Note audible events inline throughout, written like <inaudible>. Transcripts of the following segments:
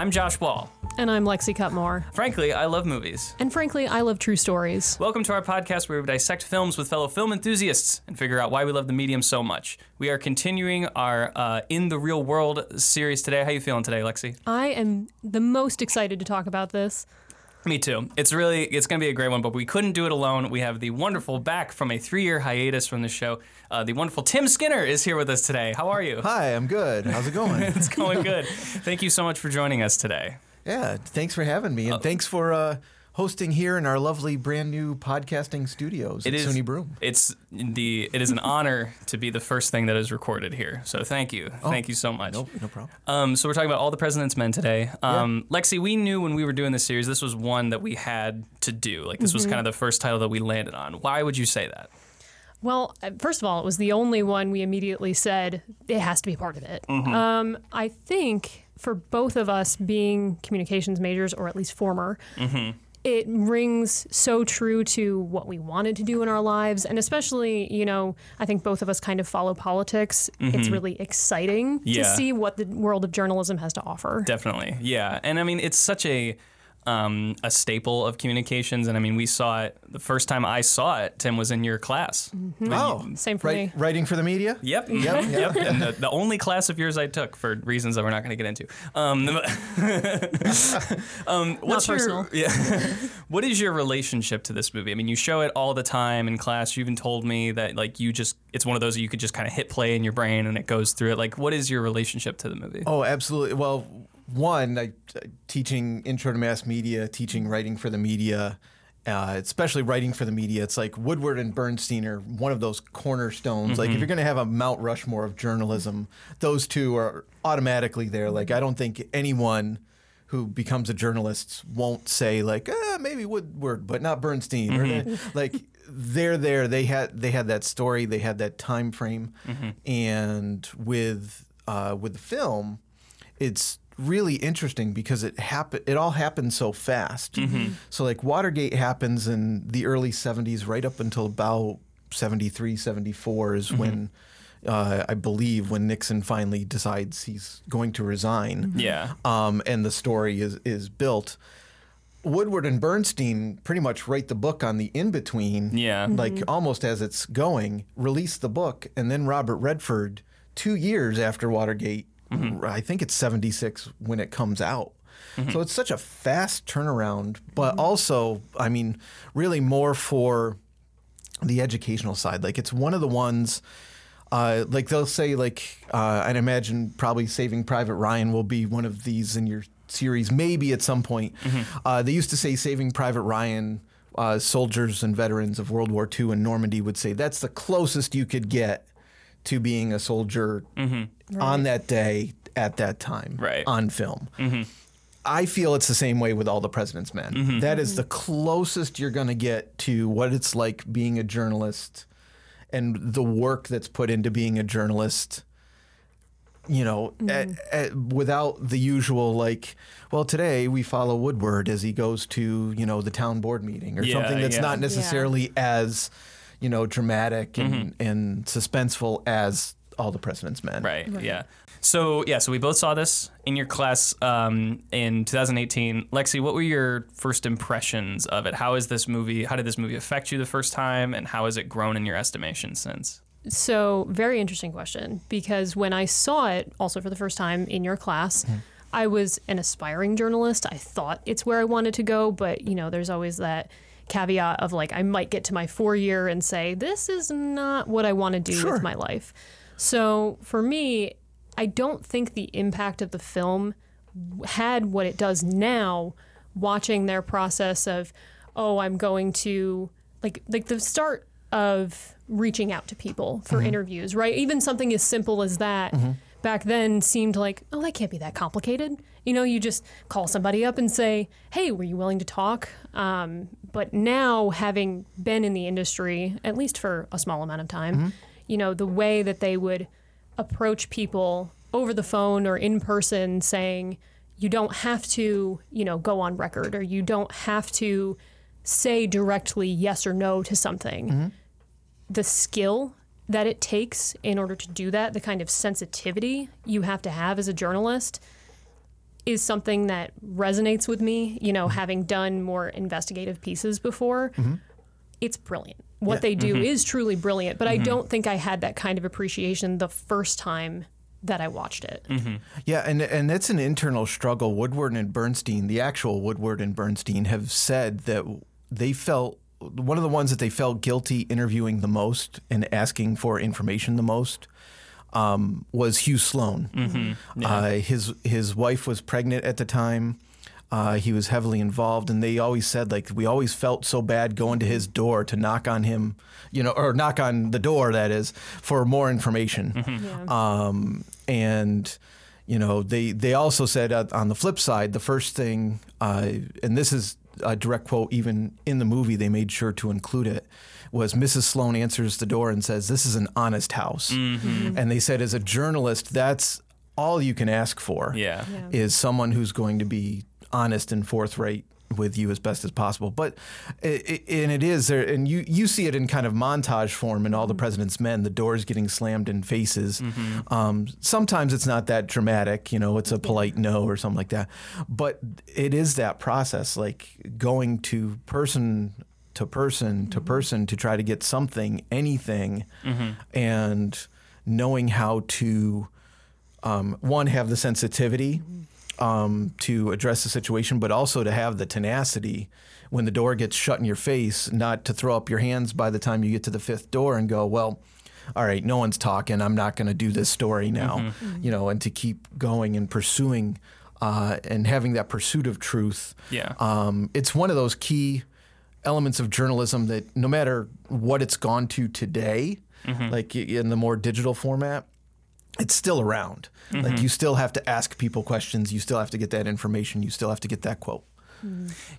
I'm Josh Wall. And I'm Lexie Cutmore. Frankly, I love movies. And frankly, I love true stories. Welcome to our podcast where we dissect films with fellow film enthusiasts and figure out why we love the medium so much. We are continuing our uh, In the Real World series today. How are you feeling today, Lexie? I am the most excited to talk about this. Me too. It's really it's going to be a great one, but we couldn't do it alone. We have the wonderful back from a three-year hiatus from the show. Uh, the wonderful Tim Skinner is here with us today. How are you? Hi, I'm good. How's it going? <laughs> it's going good. Thank you so much for joining us today. Yeah, thanks for having me, and uh, thanks for uh, hosting here in our lovely brand new podcasting studios it at is, SUNY Broome. It's the it is an honor to be the first thing that is recorded here. So thank you, oh, thank you so much. No, no problem. Um, so we're talking about all the President's Men today. Um, yeah. Lexie, we knew when we were doing this series, this was one that we had to do. Like this mm-hmm. was kind of the first title that we landed on. Why would you say that? Well, uh, first of all, it was the only one we immediately said it has to be part of it. Mm-hmm. Um, I think for both of us being communications majors, or at least former, mm-hmm it rings so true to what we wanted to do in our lives. And especially you know i think both of us kind of follow politics. Mm-hmm. it's really exciting yeah. to see what the world of journalism has to offer. Definitely. Yeah. And i mean it's such a um, a staple of communications. And I mean, we saw it the first time I saw it. Tim was in your class. Mm-hmm. Oh, you, same for me. Writing for the media. Yep, yep, yep. and the, the, only class of yours I took for reasons that we're not going to get into. Um, <laughs> um, what's not your. Yeah. <laughs> what is your relationship to this movie? I mean, you show it all the time in class. You even told me that like you just it's one of those you could just kind of hit play in your brain and it goes through it. Like, what is your relationship to the movie? Oh, absolutely. Well one, I, teaching intro to mass media, teaching writing for the media, uh, especially writing for the media. It's like Woodward and Bernstein are one of those cornerstones. Mm-hmm. Like if mm-hmm. you're going to have a Mount Rushmore of journalism, those two are automatically there. Like I don't think anyone who becomes a journalist won't say like ah, maybe Woodward, but not Bernstein. Mm-hmm. Or, <laughs> like they're there. They had they had that story. They had that time frame, mm-hmm. and with uh, with the film, it's really interesting because it happen it all happened so fast. Mm-hmm. So like Watergate happens in the early 70s right up until about 73 74 is mm-hmm. when uh, I believe when Nixon finally decides he's going to resign. Mm-hmm. Yeah. Um, and the story is is built. Woodward and Bernstein pretty much write the book on the in between, yeah, like mm-hmm. almost as it's going, release the book, and then Robert Redford, two years after Watergate, Mm-hmm. I think it's 76 when it comes out. Mm-hmm. So it's such a fast turnaround, but mm-hmm. also, I mean, really more for the educational side. Like it's one of the ones. Uh, like they'll say, like uh, I'd imagine probably Saving Private Ryan will be one of these in your series, maybe at some point. Mm-hmm. Uh, they used to say Saving Private Ryan. Uh, soldiers and veterans of World War II in Normandy would say that's the closest you could get to being a soldier mm-hmm. right. on that day at that time right. on film. Mm-hmm. I feel it's the same way with all the President's Men. Mm-hmm. That is the closest you're going to get to what it's like being a journalist and the work that's put into being a journalist. You know, mm-hmm. at, at, without the usual like, well, today we follow Woodward as he goes to you know the town board meeting or yeah, something that's yeah. not necessarily yeah. as you know, dramatic and, mm-hmm. and suspenseful as all the President's Men. Right. right. Yeah. So yeah, so we both saw this in your class um, in 2018. Lexie, what were your first impressions of it? How is this movie? How did this movie affect you the first time, and how has it grown in your estimation since? So very interesting question because when I saw it, also for the first time in your class. Mm-hmm. I was an aspiring journalist. I thought it's where I wanted to go, but you know, there's always that caveat of like I might get to my four year and say this is not what I want to do sure. with my life. So for me, I don't think the impact of the film had what it does now. Watching their process of, oh, I'm going to like like the start of reaching out to people for mm-hmm. interviews, right? Even something as simple as that. Mm-hmm back then seemed like, oh, that can't be that complicated. You know, you just call somebody up and say, hey, were you willing to talk? Um, but now, having been in the industry, at least for a small amount of time, mm-hmm. you know, the way that they would approach people over the phone or in person saying, you don't have to, you know, go on record or you don't have to say directly yes or no to something. Mm-hmm. The skill that it takes in order to do that, the kind of sensitivity you have to have as a journalist, is something that resonates with me. You know, mm-hmm. having done more investigative pieces before, mm-hmm. it's brilliant. What Yeah. they do mm-hmm. is truly brilliant, but I don't think I had that kind of appreciation the first time that I watched it. Yeah, and and it's an internal struggle. Woodward and Bernstein, the actual Woodward and Bernstein, have said that they felt one of the ones that they felt guilty interviewing the most and asking for information the most um, was Hugh Sloan. Uh, his his wife was pregnant at the time. Uh, he was heavily involved, and they always said like we always felt so bad going to his door to knock on him, you know, or knock on the door that is for more information. Yeah. Um, and you know, they they also said uh, on the flip side, the first thing, uh, and this is a direct quote, even in the movie, they made sure to include it. Was Mrs. Sloan answers the door and says, "This is an honest house," mm-hmm. and they said, as a journalist, that's all you can ask for. Yeah. Yeah. is someone who's going to be honest and forthright with you as best as possible. But it, it, and it is there, and you you see it in kind of montage form in all the mm-hmm. President's Men. The doors getting slammed in faces. Mm-hmm. Um, sometimes it's not that dramatic, you know. It's a polite no or something like that. But it is that process, like going to person to person to mm-hmm. person to try to get something, anything, and knowing how to um, one have the sensitivity um, to address the situation, but also to have the tenacity when the door gets shut in your face, not to throw up your hands by the time you get to the fifth door and go, well. All right, no one's talking. I'm not going to do this story now, you know, and to keep going and pursuing uh, and having that pursuit of truth. Yeah. Um, it's one of those key elements of journalism that no matter what it's gone to today, like in the more digital format, it's still around. Like mm-hmm. you still have to ask people questions, you still have to get that information, you still have to get that quote.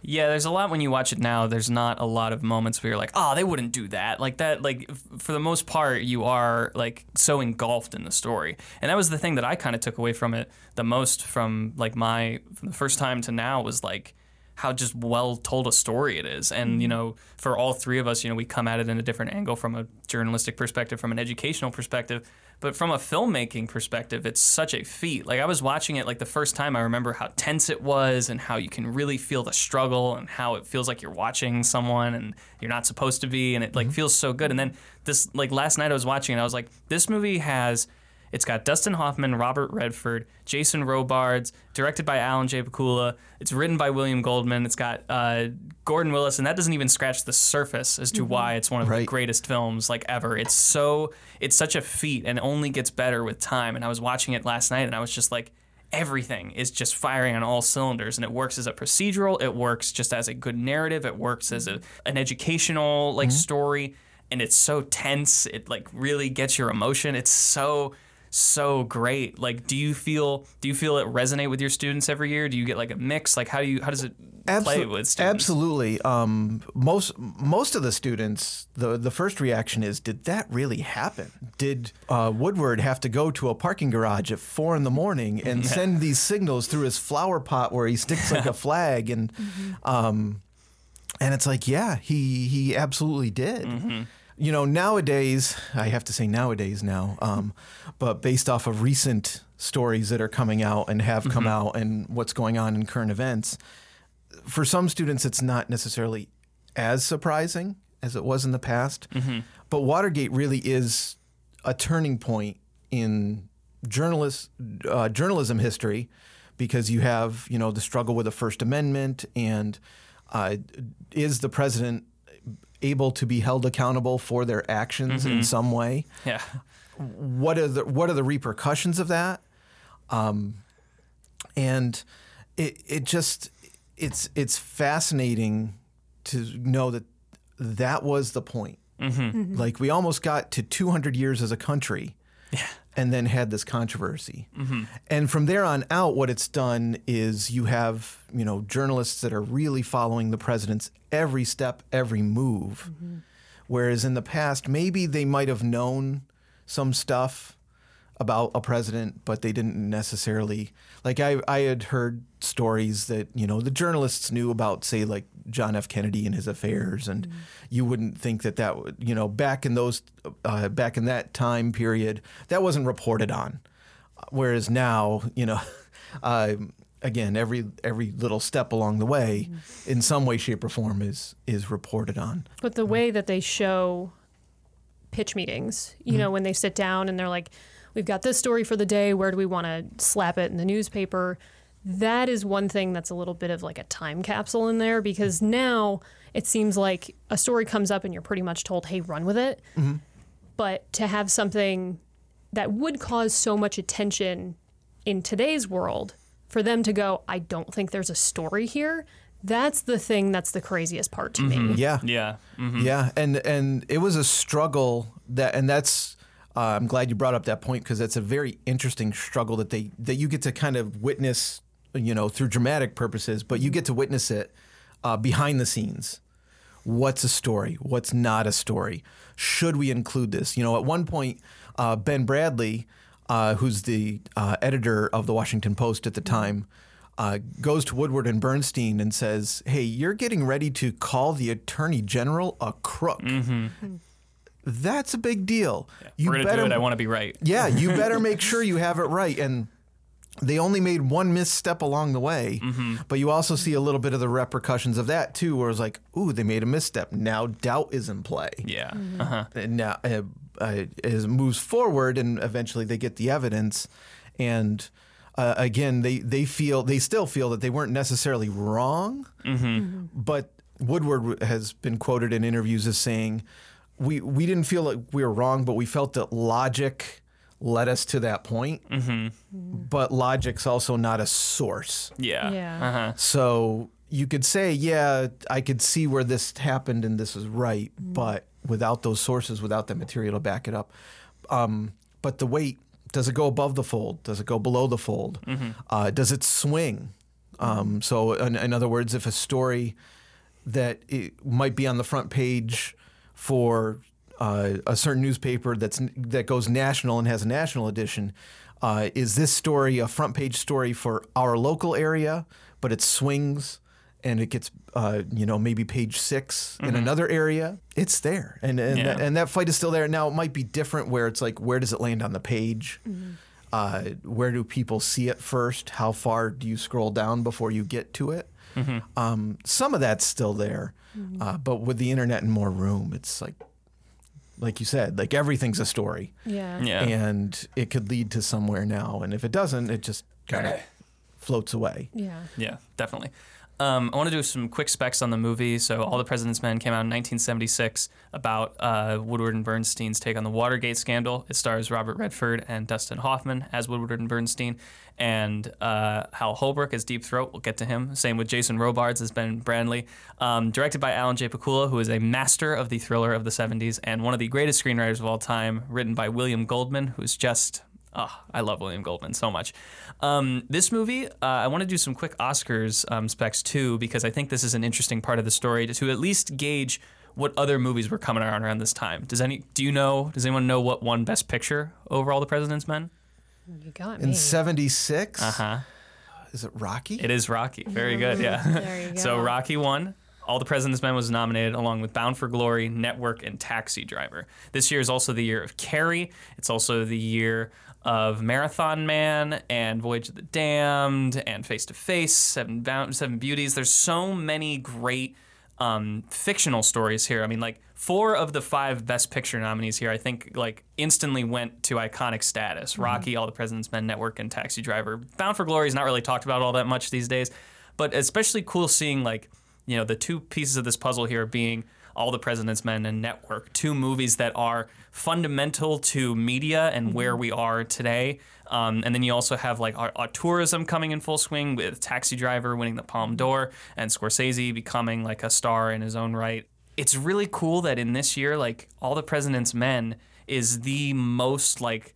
Yeah, there's a lot when you watch it now. There's not a lot of moments where you're like, oh, they wouldn't do that. Like that, like f- for the most part, you are like so engulfed in the story. And that was the thing that I kind of took away from it the most from like my from the first time to now was like how just well told a story it is. And you mm-hmm. know, for all three of us, you know, we come at it in a different angle from a journalistic perspective, from an educational perspective. But from a filmmaking perspective, it's such a feat. Like I was watching it like the first time, I remember how tense it was and how you can really feel the struggle and how it feels like you're watching someone and you're not supposed to be, and it like mm-hmm. feels so good. And then this like last night I was watching it, I was like, this movie has. It's got Dustin Hoffman, Robert Redford, Jason Robards, directed by Alan J. Pakula. It's written by William Goldman. It's got uh, Gordon Willis, and that doesn't even scratch the surface as to why it's one of the greatest films like ever. It's so it's such a feat, and only gets better with time. And I was watching it last night, and I was just like, everything is just firing on all cylinders, and it works as a procedural. It works just as a good narrative. It works as a, an educational like story, and it's so tense. It like really gets your emotion. It's so so great. Like, do you feel do you feel it resonate with your students every year? Do you get like a mix? Like, how do you how does it play with students? Absolutely. Um, most most of the students, the the first reaction is, "Did that really happen? Did uh, Woodward have to go to a parking garage at four in the morning and <laughs> send these signals through his flower pot where he sticks like a <laughs> flag?" And um, and it's like, yeah, he he absolutely did. You know, nowadays, I have to say nowadays now, um, but based off of recent stories that are coming out and have come out and what's going on in current events, for some students, it's not necessarily as surprising as it was in the past. But Watergate really is a turning point in journalist uh, journalism history because you have you know the struggle with the First Amendment and uh, is the president able to be held accountable for their actions in mm-hmm. some way? yeah. what are the what are the repercussions of that? Um, and it it just it's it's fascinating to know that that was the point. Mm-hmm. Mm-hmm. Like we almost got to 200 years as a country, and then had this controversy. Mm-hmm. And from there on out, what it's done is you have you know journalists that are really following the president's every step, every move. Mm-hmm. Whereas in the past, maybe they might have known some stuff about a president, but they didn't necessarily like. I I had heard stories that you know the journalists knew about, say, like John F. Kennedy and his affairs, and you wouldn't think that that would you know back in those uh, back in that time period that wasn't reported on. Whereas now, you know, uh, <laughs> again, every every little step along the way, in some way, shape, or form, is is reported on. But the way that they show pitch meetings, you know, when they sit down and they're like, we've got this story for the day, where do we want to slap it in the newspaper? That is one thing that's a little bit of like a time capsule in there because now it seems like a story comes up and you're pretty much told, hey, run with it. But to have something that would cause so much attention in today's world, for them to go, I don't think there's a story here, that's the thing that's the craziest part to me. Yeah, Yeah. Mm. Yeah, and and it was a struggle that, and that's. Uh, I'm glad you brought up that point because that's a very interesting struggle that they that you get to kind of witness, you know, through dramatic purposes, but you get to witness it uh, behind the scenes. What's a story? What's not a story? Should we include this? You know, at one point, uh, Ben Bradlee, uh, who's the uh, editor of the Washington Post at the time, uh, goes to Woodward and Bernstein and says, "Hey, you're getting ready to call the Attorney General a crook. That's a big deal. You We're better, do it. I want to be right. <laughs> yeah, you better <laughs> make sure you have it right." And they only made one misstep along the way, Mm-hmm. but you also see a little bit of the repercussions of that too, where it's like, "Ooh, they made a misstep. Now doubt is in play." Yeah. Uh-huh. and now uh, uh, as it moves forward and eventually they get the evidence and uh, again they, they feel they still feel that they weren't necessarily wrong but woodward has been quoted in interviews as saying we, we didn't feel like we were wrong but we felt that logic led us to that point but logic's also not a source Yeah. Yeah. Uh-huh. so you could say, yeah, I could see where this happened and this is right, but without those sources, without that material to back it up. Um, but the weight, does it go above the fold? Does it go below the fold? Uh, does it swing? Um, so, in, in other words, if a story that it might be on the front page for uh, a certain newspaper that's that goes national and has a national edition. Uh, is this story a front page story for our local area, but it swings and it gets uh, you know maybe page 6 in another area? It's there, and and, Yeah. that, and that fight is still there. Now it might be different where it's like where does it land on the page? Uh, where do people see it first? How far do you scroll down before you get to it? Um, some of that's still there, uh, but with the internet and more room, it's like, like you said, like everything's a story, Yeah. Yeah. and it could lead to somewhere now. And if it doesn't, it just kind of floats away. Yeah. Yeah, definitely. Um, I want to do some quick specs on the movie. So, All the President's Men came out in 1976 about uh, Woodward and Bernstein's take on the Watergate scandal. It stars Robert Redford and Dustin Hoffman as Woodward and Bernstein, and uh, Hal Holbrook as Deep Throat. We'll get to him. Same with Jason Robards as Ben Bradlee. Um, directed by Alan J. Pakula, who is a master of the thriller of the 70s and one of the greatest screenwriters of all time. Written by William Goldman, who's just Oh, I love William Goldman so much. Um, this movie, uh, I want to do some quick Oscars um, specs too, because I think this is an interesting part of the story to, to at least gauge what other movies were coming around around this time. Does any do you know? Does anyone know what won Best Picture over All the President's Men? You got me. In '76, Uh huh. is it Rocky? It is Rocky. Very good. Yeah. <laughs> There you <laughs> go. So Rocky won. All the President's Men was nominated along with Bound for Glory, Network, and Taxi Driver. This year is also the year of Carrie. It's also the year of Marathon Man and Voyage of the Damned and Face to Face, Seven, Bound, Seven Beauties. There's so many great um, fictional stories here. I mean, like four of the five Best Picture nominees here, I think, like instantly went to iconic status. Rocky, All the President's Men, Network, and Taxi Driver. Bound for Glory is not really talked about all that much these days, but especially cool seeing like you know the two pieces of this puzzle here being all the president's men and network two movies that are fundamental to media and where we are today. Um, and then you also have like our, auteurism coming in full swing with taxi driver winning the Palme d'Or and scorsese becoming like a star in his own right. It's really cool that in this year like all the president's men is the most like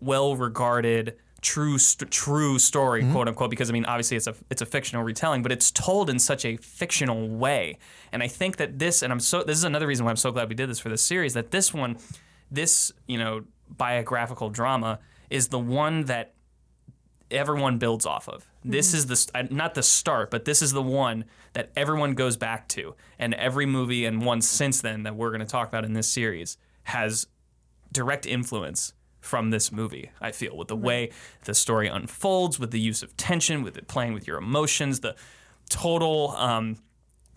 well regarded true st- true story mm-hmm. quote unquote because I mean obviously it's a it's a fictional retelling but it's told in such a fictional way. And I think that this and I'm so this is another reason why I'm so glad we did this for this series that this one this you know biographical drama is the one that everyone builds off of. This mm-hmm. is the uh, not the start, but this is the one that everyone goes back to, and every movie and one since then that we're going to talk about in this series has direct influence from this movie. I feel with the way the story unfolds, with the use of tension, with it playing with your emotions, the total um,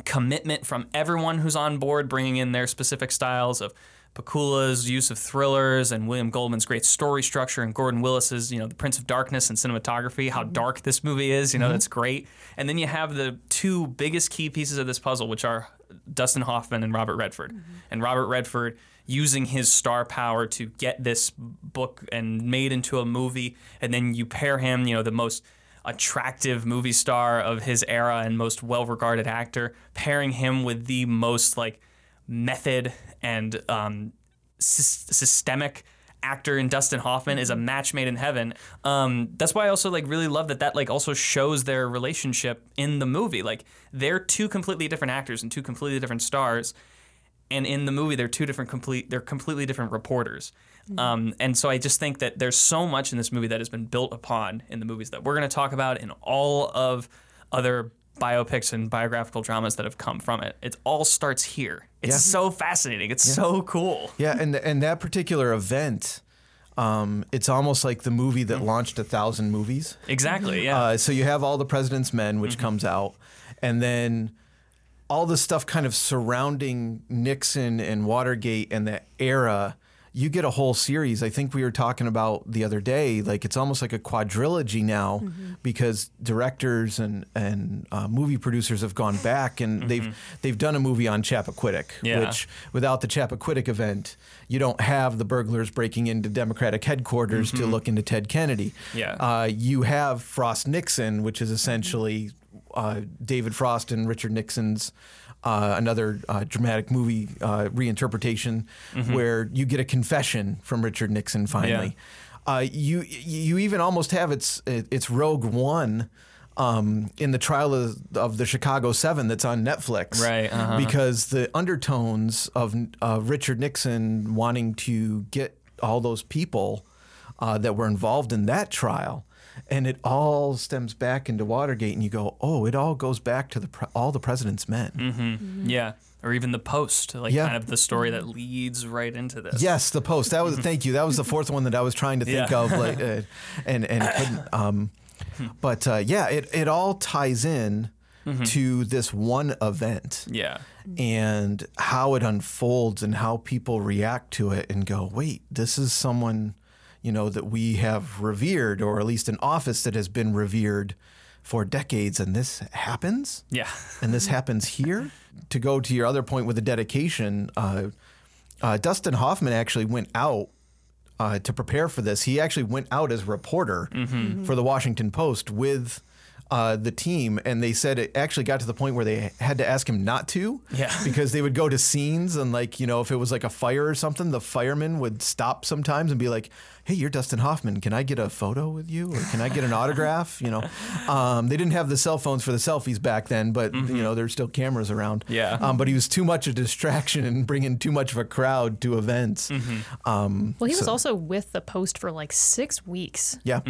commitment from everyone who's on board, bringing in their specific styles of Pakula's use of thrillers and William Goldman's great story structure and Gordon Willis's, you know, The Prince of Darkness and cinematography, how mm-hmm. dark this movie is, you know, mm-hmm. that's great. And then you have the two biggest key pieces of this puzzle, which are Dustin Hoffman and Robert Redford. Mm-hmm. And Robert Redford using his star power to get this book and made into a movie. And then you pair him, you know, the most attractive movie star of his era and most well-regarded actor, pairing him with the most like method and um, sys- systemic actor in Dustin Hoffman is a match made in heaven. Um, that's why I also like really love that that like also shows their relationship in the movie. Like they're two completely different actors and two completely different stars, and in the movie they're two different complete they're completely different reporters. Um, and so I just think that there's so much in this movie that has been built upon in the movies that we're going to talk about in all of other biopics and biographical dramas that have come from it. It all starts here. It's Yeah. so fascinating. It's so cool. Yeah, and and that particular event, um, it's almost like the movie that launched a thousand movies. Exactly. Yeah. Uh, so you have all the President's Men, which comes out, and then all the stuff kind of surrounding Nixon and Watergate and that era. You get a whole series. I think we were talking about the other day. Like it's almost like a quadrilogy now, because directors and and uh, movie producers have gone back and they've they've done a movie on Chappaquiddick, Yeah. which without the Chappaquiddick event, you don't have the burglars breaking into Democratic headquarters to look into Ted Kennedy. Yeah. Uh, you have Frost Nixon, which is essentially uh, David Frost and Richard Nixon's uh, another uh, dramatic movie uh, reinterpretation, where you get a confession from Richard Nixon finally. Uh, you you even almost have its its Rogue One. Um, in the trial of, of the Chicago Seven, that's on Netflix, Right, uh-huh. Because the undertones of uh, Richard Nixon wanting to get all those people uh, that were involved in that trial, and it all stems back into Watergate, and you go, oh, it all goes back to the pre- all the president's men. Yeah. Or even the post, like Yeah. kind of the story that leads right into this. Yes, the post. That was <laughs> thank you. That was the fourth one that I was trying to think Yeah. of, like, uh, and and couldn't. Um, <laughs> but uh, yeah, it it all ties in to this one event Yeah. and how it unfolds and how people react to it and go, wait, this is someone, you know, that we have revered, or at least an office that has been revered for decades, and this happens Yeah. and this <laughs> happens here. To go to your other point with the dedication, uh, uh, Dustin Hoffman actually went out uh, to prepare for this. He actually went out as a reporter for the Washington Post with uh, the team, and they said it actually got to the point where they had to ask him not to, Yeah. <laughs> because they would go to <laughs> scenes and like you know if it was like a fire or something, the firemen would stop sometimes and be like, "Hey, you're Dustin Hoffman. Can I get a photo with you, or can I get an autograph?" You know, <laughs> um, they didn't have the cell phones for the selfies back then, but you know there's still cameras around. Yeah. Um, but he was too much a distraction and bringing too much of a crowd to events. Um, Well, he was also with the Post for like six weeks. yeah.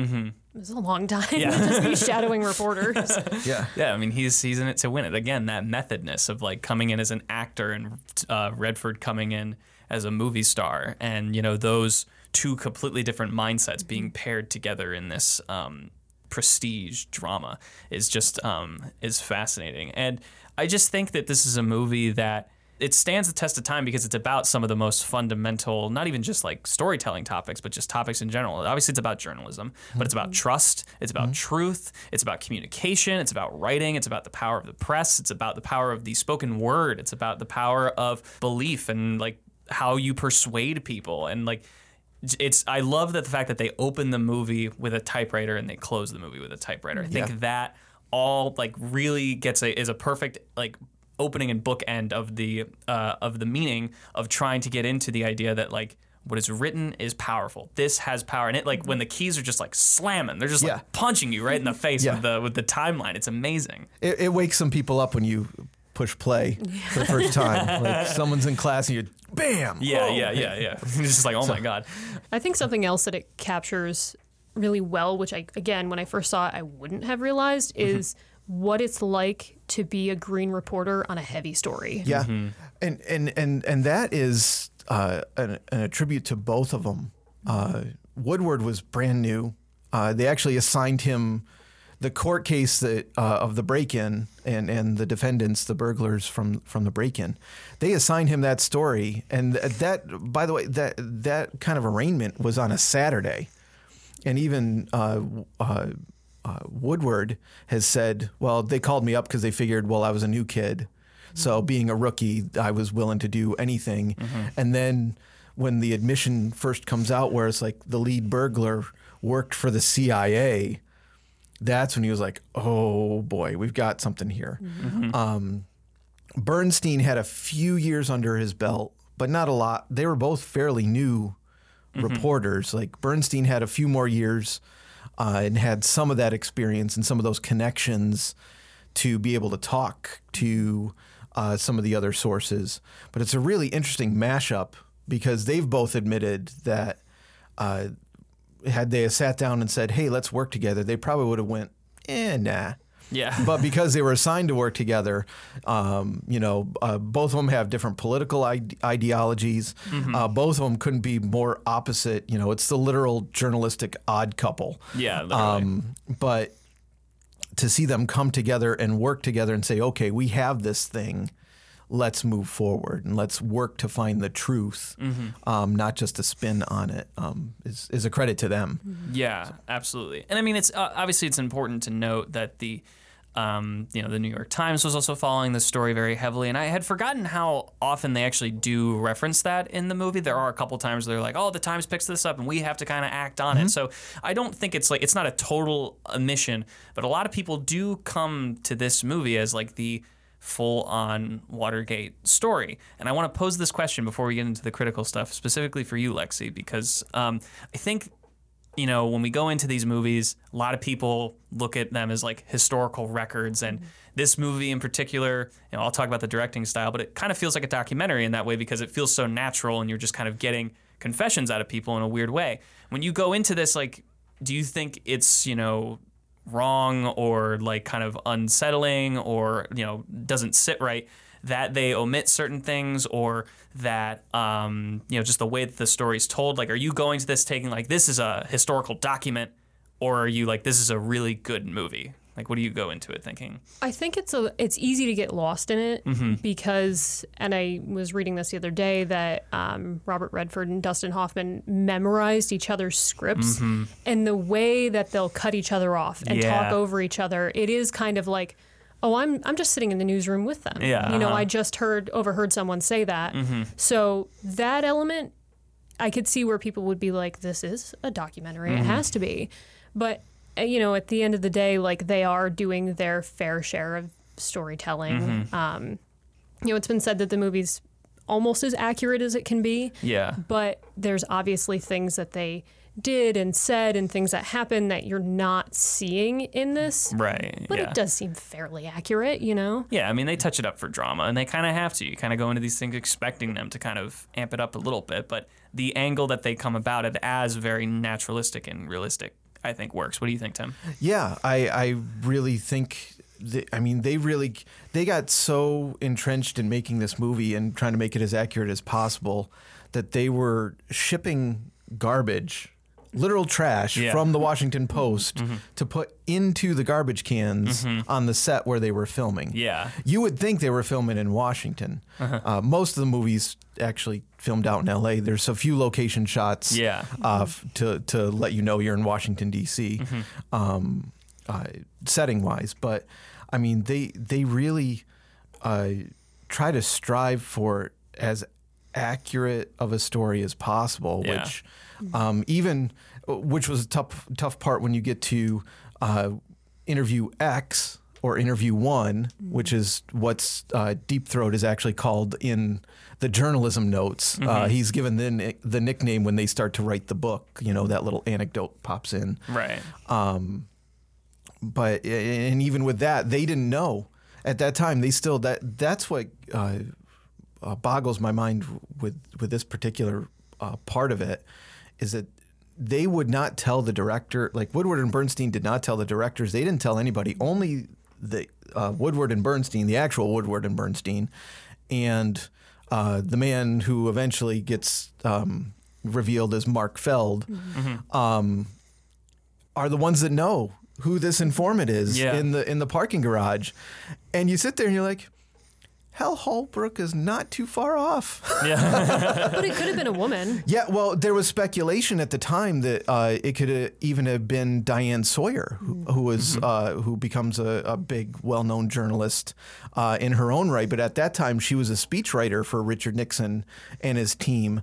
It was a long time Yeah. to <laughs> just be shadowing reporters. <laughs> Yeah. Yeah, I mean he's he's in it to win it. Again, that methodness of like coming in as an actor and uh, Redford coming in as a movie star, and you know those two completely different mindsets being paired together in this um, prestige drama is just um, is fascinating. And I just think that this is a movie that it stands the test of time because it's about some of the most fundamental, not even just like storytelling topics, but just topics in general. Obviously, it's about journalism, but it's about mm-hmm. trust, it's about mm-hmm. truth, it's about communication, it's about writing, it's about the power of the press, it's about the power of the spoken word, it's about the power of belief and like how you persuade people and like it's I love that the fact that they open the movie with a typewriter and they close the movie with a typewriter. I mm, think Yeah. that all like really gets a is a perfect like opening and bookend of the uh, of the meaning of trying to get into the idea that like what is written is powerful. This has power, and it like when the keys are just like slamming, they're just Yeah. like punching you right in the face Yeah. with the with the timeline. It's amazing. It, it wakes some people up when you push play <laughs> for the first time. Like someone's in class and you, bam. Yeah, whoa. yeah, yeah, yeah. <laughs> It's just like oh my god. I think something else that it captures really well, which I again when I first saw it I wouldn't have realized, is what it's like to be a green reporter on a heavy story. Yeah, and and and and that is uh, an, an attribute to both of them. Uh, Woodward was brand new. Uh, they actually assigned him the court case that uh, of the break-in and and the defendants, the burglars from from the break-in. They assigned him that story, and th- that, by the way, that that kind of arraignment was on a Saturday, and even. Uh, uh, uh, Woodward has said, well, they called me up because they figured, well, I was a new kid. So being a rookie, I was willing to do anything. And then when the admission first comes out, where it's like the lead burglar worked for the CIA, that's when he was like, oh boy, we've got something here. Um, Bernstein had a few years under his belt, but not a lot. They were both fairly new reporters. Like Bernstein had a few more years uh, and had some of that experience and some of those connections to be able to talk to uh, some of the other sources. But it's a really interesting mashup because they've both admitted that uh, had they sat down and said, "Hey, let's work together," they probably would have went, "Eh, nah." Yeah. <laughs> but because they were assigned to work together, um, you know, uh, both of them have different political ide- ideologies. Mm-hmm. Uh, both of them couldn't be more opposite. You know, it's the literal journalistic odd couple. Yeah. Um, but to see them come together and work together and say, okay, we have this thing. Let's move forward and let's work to find the truth, Mm-hmm. um, not just a spin on it. Um, is, is a credit to them. Yeah, absolutely. And I mean, it's uh, obviously it's important to note that the, um, you know, the New York Times was also following this story very heavily, and I had forgotten how often they actually do reference that in the movie. There are a couple times they're like, "Oh, the Times picks this up, and we have to kind of act on it." So I don't think it's like it's not a total omission, but a lot of people do come to this movie as like the full on Watergate story. And I want to pose this question before we get into the critical stuff, specifically for you, Lexie, because um, I think you know, when we go into these movies, a lot of people look at them as like historical records. And mm-hmm. this movie in particular, you know, I'll talk about the directing style, but it kind of feels like a documentary in that way because it feels so natural and you're just kind of getting confessions out of people in a weird way. When you go into this, like, do you think it's, you know, wrong or like kind of unsettling or, you know, doesn't sit right? That they omit certain things or that um, you know just the way that the story's told like are you going to this taking like this is a historical document or are you like this is a really good movie like what do you go into it thinking I think it's a it's easy to get lost in it Mm-hmm. because and I was reading this the other day that um, Robert Redford and Dustin Hoffman memorized each other's scripts and the way that they'll cut each other off and Yeah. talk over each other it is kind of like oh I'm I'm just sitting in the newsroom with them Yeah, you know uh-huh. I just heard overheard someone say that so that element I could see where people would be like, this is a documentary. Mm-hmm. It has to be. But, uh, you know, at the end of the day, like they are doing their fair share of storytelling. Mm-hmm. Um, you know, it's been said that the movie's almost as accurate as it can be, yeah but there's obviously things that they did and said and things that happened that you're not seeing in this. right But yeah it does seem fairly accurate, you know? yeah i mean they touch it up for drama and they kind of have to you kind of go into these things expecting them to kind of amp it up a little bit but the angle that they come about it as very naturalistic and realistic i think works what do you think tim Yeah, I, I really think. I mean, they really they got so entrenched in making this movie and trying to make it as accurate as possible that they were shipping garbage, literal trash Yeah. from the Washington Post to put into the garbage cans on the set where they were filming. yeah You would think they were filming in Washington. Uh, most of the movies actually filmed out in L.A. There's a few location shots Yeah. uh, f- to to let you know you're in Washington D.C. Um, uh, setting wise, but I mean they they really uh, try to strive for as accurate of a story as possible, Yeah. which um, even which was a tough tough part when you get to uh, interview X or interview one, which is what's uh, Deep Throat is actually called in the journalism notes. Uh, he's given the the nickname when they start to write the book. You know that little anecdote pops in right but and even with that, they didn't know at that time. They still that that's what uh, uh, boggles my mind with with this particular uh, part of it is that they would not tell the director. Like Woodward and Bernstein did not tell the directors. They didn't tell anybody. Only the uh, Woodward and Bernstein, the actual Woodward and Bernstein, and uh, the man who eventually gets. Um, revealed as Mark Felt, um, are the ones that know who this informant is Yeah. in the in the parking garage, and you sit there and you're like. Hal Holbrook is not too far off. <laughs> But it could have been a woman. Yeah, well, there was speculation at the time that uh, it could even have been Diane Sawyer, who, who was uh, who becomes a, a big, well-known journalist uh, in her own right. But at that time, she was a speechwriter for Richard Nixon and his team.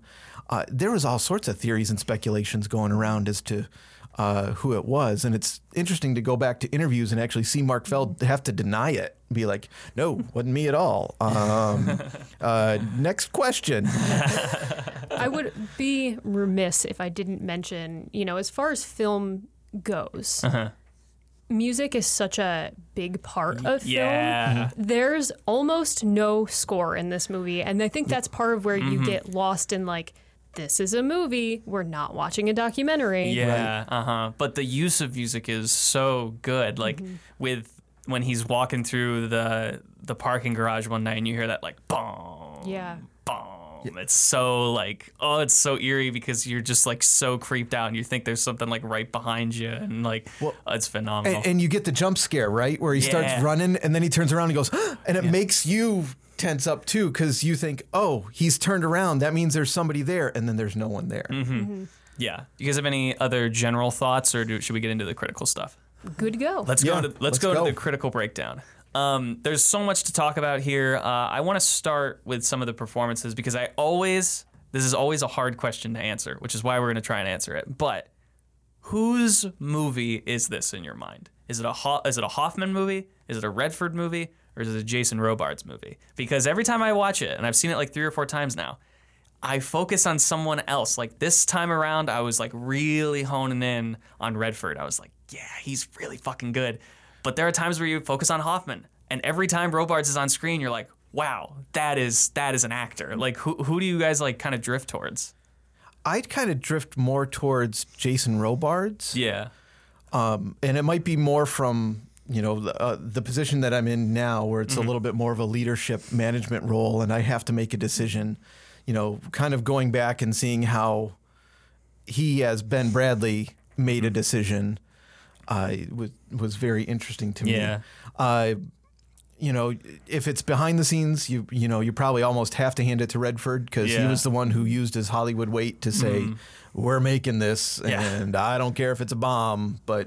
Uh, there was all sorts of theories and speculations going around as to uh, who it was, and it's interesting to go back to interviews and actually see Mark Felt have to deny it, be like, "No, wasn't me at all." Um, <laughs> uh, next question. I would be remiss if I didn't mention, you know, as far as film goes, Uh-huh. music is such a big part of film. Yeah. There's almost no score in this movie, and I think that's part of where Mm-hmm. you get lost in like, this is a movie. We're not watching a documentary. Yeah, uh huh. But the use of music is so good. Like with when he's walking through the the parking garage one night, and you hear that like boom, Yeah. boom. It's so like oh, it's so eerie because you're just like so creeped out, and you think there's something like right behind you, and like it's phenomenal. And, and you get the jump scare, right? Where he starts running and then he turns around and goes, <gasps> and it makes you tense up too because you think, oh, he's turned around. That means there's somebody there. And then there's no one there. Mm-hmm. yeah. You guys have any other general thoughts, or do, should we get into the critical stuff? Good to go. Let's Yeah, go. To, let's, let's go, go. to the critical breakdown. Um, there's so much to talk about here. Uh, I want to start with some of the performances because I always this is always a hard question to answer, which is why we're going to try and answer it. But whose movie is this in your mind? Is it a Ho- is it a Hoffman movie? Is it a Redford movie? Or is it a Jason Robards movie? Because every time I watch it, and I've seen it like three or four times now, I focus on someone else. Like this time around, I was like really honing in on Redford. I was like, yeah, he's really fucking good. But there are times where you focus on Hoffman, and every time Robards is on screen, you're like, wow, that is that is an actor. Like who who do you guys like kind of drift towards? I'd kind of drift more towards Jason Robards. Yeah. Um, and it might be more from you know the, uh, the position that I'm in now, where it's a little bit more of a leadership management role, and I have to make a decision. You know, kind of going back and seeing how he, as Ben Bradlee, made a decision uh, was was very interesting to me. Yeah. Uh, you know, if it's behind the scenes, you you know, you probably almost have to hand it to Redford because he Yeah. Mm-hmm. was the one who used his Hollywood weight to say, "We're making this, Yeah. Mm-hmm. and I don't care if it's a bomb, but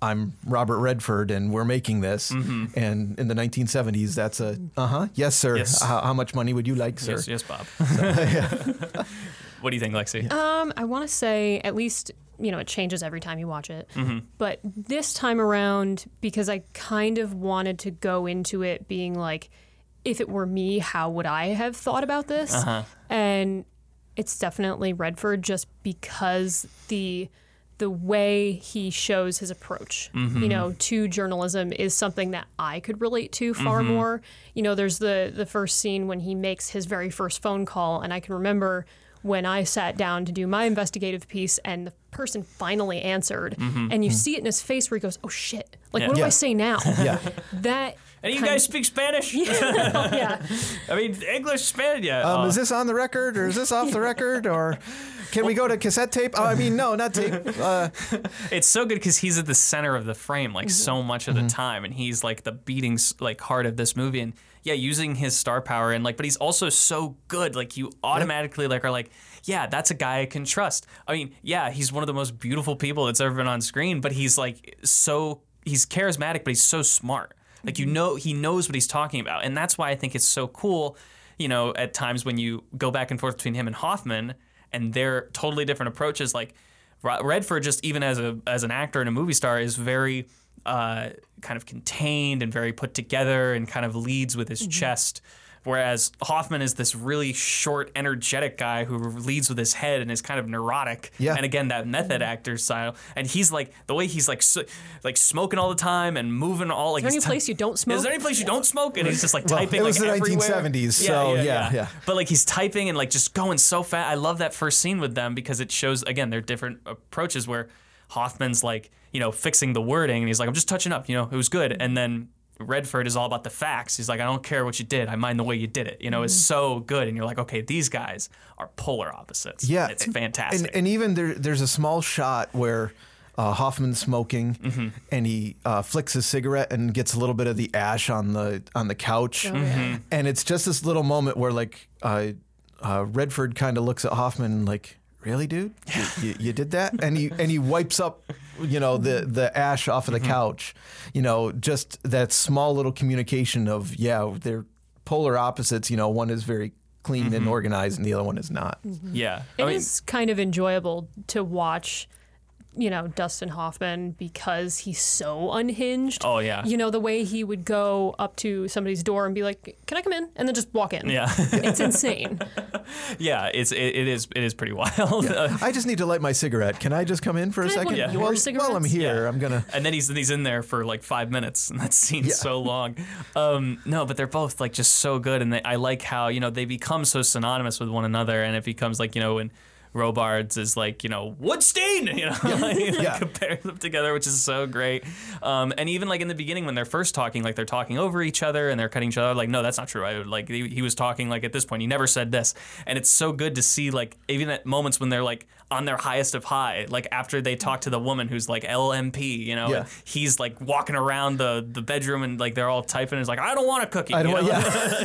I'm Robert Redford, and we're making this." And in the 1970s, that's a uh huh, yes, sir. Yes. How, how much money would you like, sir? Yes, yes, Bob. <laughs> <laughs> what do you think, Lexie? Um, I want to say at least you know it changes every time you watch it, Mm-hmm. but this time around because I kind of wanted to go into it being like, if it were me, how would I have thought about this? Uh-huh. And it's definitely Redford just because the the way he shows his approach, Mm-hmm. you know, to journalism is something that I could relate to far Mm-hmm. more. You know, there's the the first scene when he makes his very first phone call, and I can remember when I sat down to do my investigative piece, and the person finally answered, and you see it in his face where he goes, "Oh shit! Like, Mm-hmm. Yeah. what do Yeah. I say now?" <laughs> Yeah. That. And you kind- guys speak Spanish? <laughs> yeah. I mean, English, Spanish. Yeah. Um, uh, is this on the record or is this off the record or <laughs> can we go to cassette tape? Oh, I mean, no, not tape. <laughs> Uh, it's so good because he's at the center of the frame like mm-hmm. so much of the mm-hmm. time and he's like the beating like heart of this movie and yeah using his star power and like but he's also so good like you automatically like are like yeah that's a guy i can trust. I mean yeah he's one of the most beautiful people that's ever been on screen but he's like so he's charismatic but he's so smart. Like you mm-hmm. know he knows what he's talking about and that's why i think it's so cool you know at times when you go back and forth between him and hoffman and their totally different approaches like Redford, just even as a as an actor and a movie star, is very uh, kind of contained and very put together, and kind of leads with his chest. Whereas Hoffman is this really short, energetic guy who leads with his head and is kind of neurotic. Yeah. And again, that method actor style. And he's like the way he's like so, like smoking all the time and moving all like. Is there any he's ty- place you don't smoke? Is there any place you don't smoke? And he's just like Well, typing it was like the everywhere. 1970s, so yeah, yeah. But like he's typing and like just going so fast. I love that first scene with them because it shows again their different approaches where Hoffman's like you know fixing the wording and he's like I'm just touching up. You know it was good. And then Redford is all about the facts. He's like, I don't care what you did. I mind the way you did it. You know, is so good. And you're like, okay, these guys are polar opposites. Yeah, it's and- fantastic. And, and even there, there's a small shot where uh, Hoffman's smoking, Mm-hmm. and he uh, flicks his cigarette and gets a little bit of the ash on the on the couch, Oh, yeah. Mm-hmm. and it's just this little moment where like uh, uh, Redford kind of looks at Hoffman like, really, dude, you, you, you did that, and he and he wipes up, you know, the the ash off of the Mm-hmm. couch, you know, just that small little communication of yeah, they're polar opposites. You know, one is very clean Mm-hmm. and organized, and the other one is not. yeah. It I is kind of enjoyable to watch, you know, Dustin Hoffman because he's so unhinged. Oh, yeah. You know, the way he would go up to somebody's door and be like, "Can I come in?" and then just walk in. yeah. It's insane. <laughs> yeah. It's, it, it is, it is pretty wild. Uh, <laughs> I just need to light my cigarette. Can I just come in for a Can I have second? one of Yeah. your Well, while I'm here, Yeah. I'm gonna. and then he's he's in there for like five minutes, and that scene's so long. Um, no, but they're both like just so good, and they, I like how you know they become so synonymous with one another, and it becomes like you know when. Robards is like you know Woodstein, <laughs> you know, like, Yeah. compare them together, which is so great. Um, and even like in the beginning when they're first talking, like they're talking over each other and they're cutting each other. Like, no, that's not true. I like he, he was talking like at this point, he never said this, and it's so good to see like even at moments when they're like on their highest of high, like after they talk to the woman who's like LMP, you know, Yeah. he's like walking around the the bedroom and like they're all typing. He's like, I don't want a cookie. I don't you want. know? Yeah.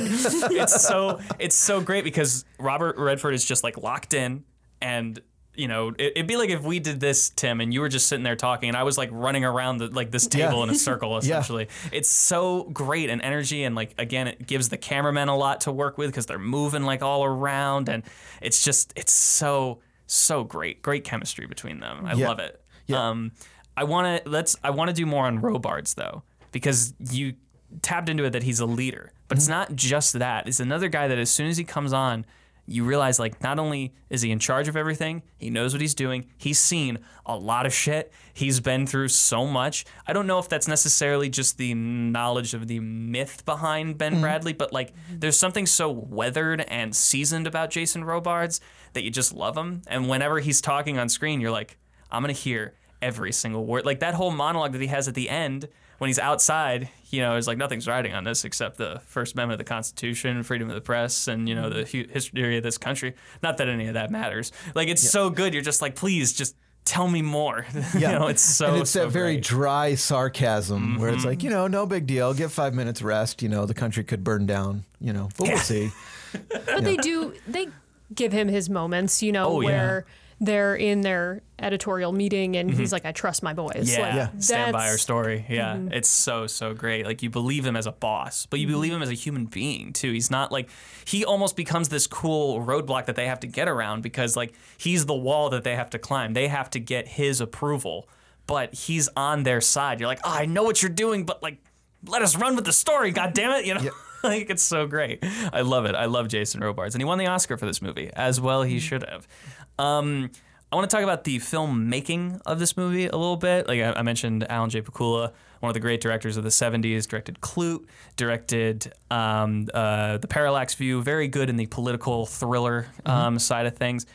<laughs> <laughs> it's so it's so great because Robert Redford is just like locked in and you know it, it'd be like if we did this Tim and you were just sitting there talking and I was like running around the, like this table Yeah. in a <laughs> circle essentially it's so great and energy and like again it gives the cameramen a lot to work with because they're moving like all around and it's just it's so so great great chemistry between them I Yeah. love it Yeah. um I want to let's I want to do more on Robards though because you tapped into it that he's a leader. But it's not just that. It's another guy that as soon as he comes on, you realize like not only is he in charge of everything, he knows what he's doing. He's seen a lot of shit. He's been through so much. I don't know if that's necessarily just the knowledge of the myth behind Ben mm-hmm. Bradlee, but like there's something so weathered and seasoned about Jason Robards that you just love him. And whenever he's talking on screen, you're like, I'm gonna hear every single word. Like that whole monologue that he has at the end when he's outside, you know, it's like nothing's riding on this except the First Amendment of the Constitution, freedom of the press, and you know the hu- history of this country. Not that any of that matters. Like it's so good. You're just like, please, just tell me more. <laughs> you know, it's so and it's so that very great. dry sarcasm where Mm-hmm. it's like, you know, no big deal. Get five minutes rest. You know, the country could burn down. You know, but we'll see. <laughs> But they do they give him his moments, you know, Oh, yeah. Where they're in their editorial meeting and he's like, I trust my boys. Mm-hmm. Yeah, Like, Yeah. stand by our story. Yeah, Mm-hmm. it's so so great. Like you believe him as a boss, but you believe him as a human being too. He's not like he almost becomes this cool roadblock that they have to get around because like he's the wall that they have to climb. They have to get his approval, but he's on their side. You're like, oh, I know what you're doing, but like, let us run with the story. God damn it, you know. <laughs> Like it's so great. I love it. I love Jason Robards, and he won the Oscar for this movie as well. He should have. Um, I want to talk about the filmmaking of this movie a little bit. Like I, I mentioned, Alan J. Pakula, one of the great directors of the '70s, directed Klute, directed um, uh, The Parallax View. Very good in the political thriller um, side of things.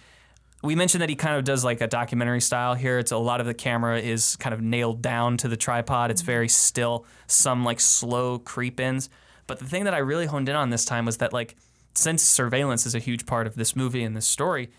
We mentioned that he kind of does like a documentary style here. It's a lot of the camera is kind of nailed down to the tripod. It's very still. Some like slow creep ins. But the thing that I really honed in on this time was that like since surveillance is a huge part of this movie and this story,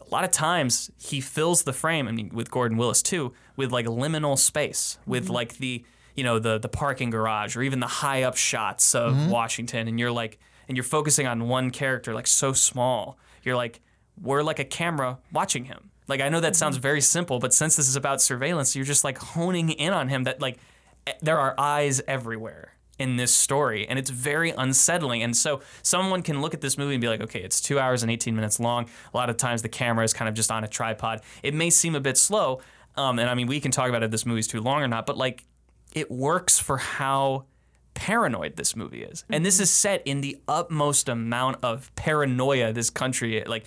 a lot of times he fills the frame, I mean, with Gordon Willis too, with like liminal space, with mm-hmm. like the, you know, the the parking garage or even the high up shots of mm-hmm. Washington, and you're like, and you're focusing on one character like so small. You're like, we're like a camera watching him. Like I know that sounds mm-hmm. very simple, but since this is about surveillance, you're just like honing in on him. That like there are eyes everywhere in this story and it's very unsettling. And so someone can look at this movie and be like okay it's two hours and 18 minutes long. A lot of times the camera is kind of just on a tripod. It may seem a bit slow um, and i mean we can talk about if this movie's too long or not but like it works for how paranoid this movie is. And this is set in the utmost amount of paranoia this country like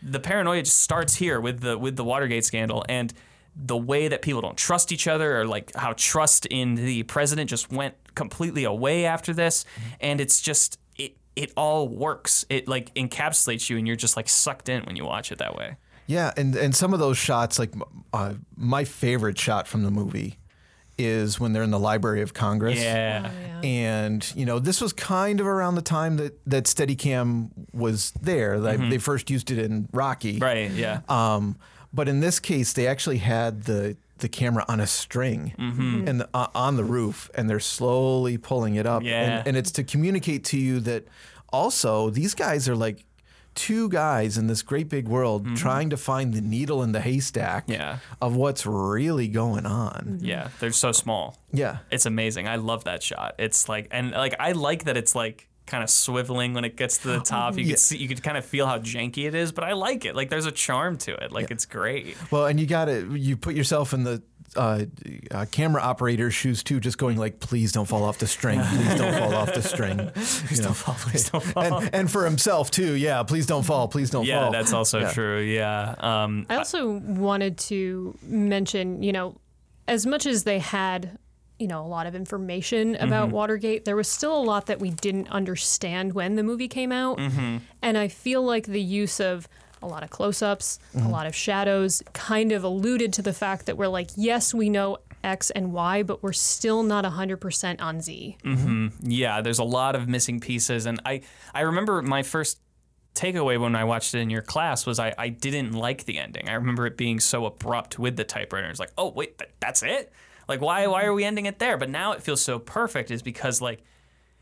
the paranoia just starts here with the with the watergate scandal and the way that people don't trust each other or like how trust in the president just went completely away after this and it's just it it all works it like encapsulates you and you're just like sucked in when you watch it that way Yeah, and and some of those shots, like uh, my favorite shot from the movie, is when they're in the Library of Congress. Yeah. Oh, yeah. And you know, this was kind of around the time that that Steadicam was there. Like they first used it in Rocky. Mm-hmm. Right. Yeah. Um, but in this case, they actually had the the camera on a string Mm-hmm. and the, uh, on the roof, and they're slowly pulling it up. Yeah. And, and it's to communicate to you that also these guys are like two guys in this great big world trying to find the needle in the haystack Mm-hmm. Yeah. of what's really going on. yeah. They're so small. Yeah. It's amazing. I love that shot. It's like and like I like that it's like kind of swiveling when it gets to the <gasps> top. You Yeah. could see you could kind of feel how janky it is, but I like it. Like there's a charm to it. Like it's great. Well, and you got to you put yourself in the uh, uh, camera operator's shoes too, just going like, please don't fall off the string. Please don't fall off the string. <laughs> Please don't fall, please don't <laughs> fall. And, and for himself too, yeah. Please don't fall. Please don't Yeah, fall. that's also Yeah. true. Yeah. Um I also wanted to mention, you know, as much as they had, you know, a lot of information about mm-hmm. Watergate, there was still a lot that we didn't understand when the movie came out. Mm-hmm. And I feel like the use of a lot of close ups, a mm-hmm. lot of shadows kind of alluded to the fact that we're like, yes, we know X and Y, but we're still not 100% on Z. yeah, there's a lot of missing pieces and I I remember my first takeaway when I watched it in your class was I, I didn't like the ending. I remember it being so abrupt with the typewriter. It's like, oh wait, th- that's it? Like why why are we ending it there? But now it feels so perfect is because like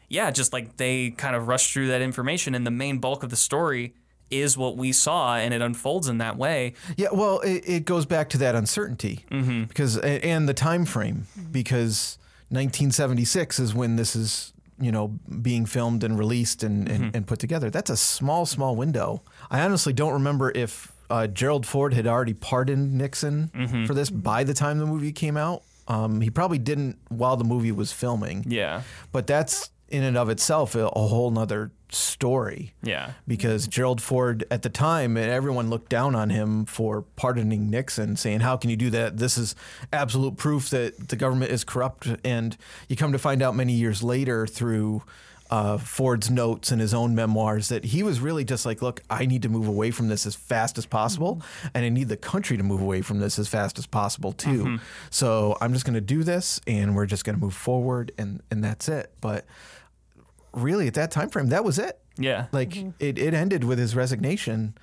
yeah, just like they kind of rush through that information and the main bulk of the story is what we saw and it unfolds in that way. Yeah, well, it, it goes back to that uncertainty Mm-hmm. because and the time frame because 1976 is when this is you know being filmed and released and, Mm-hmm. and, and put together. That's a small, small window. I honestly don't remember if uh, Gerald Ford had already pardoned Nixon Mm-hmm. for this by the time the movie came out. Um, he probably didn't while the movie was filming. Yeah. But that's in and of itself a, a whole nother story Yeah. because Gerald Ford at the time and everyone looked down on him for pardoning Nixon saying how can you do that this is absolute proof that the government is corrupt and you come to find out many years later through uh, Ford's notes and his own memoirs that he was really just like look I need to move away from this as fast as possible mm-hmm. and I need the country to move away from this as fast as possible too mm-hmm. so I'm just going to do this and we're just going to move forward and and that's it but really at that time frame that was it Yeah. like mm-hmm. it, it ended with his resignation.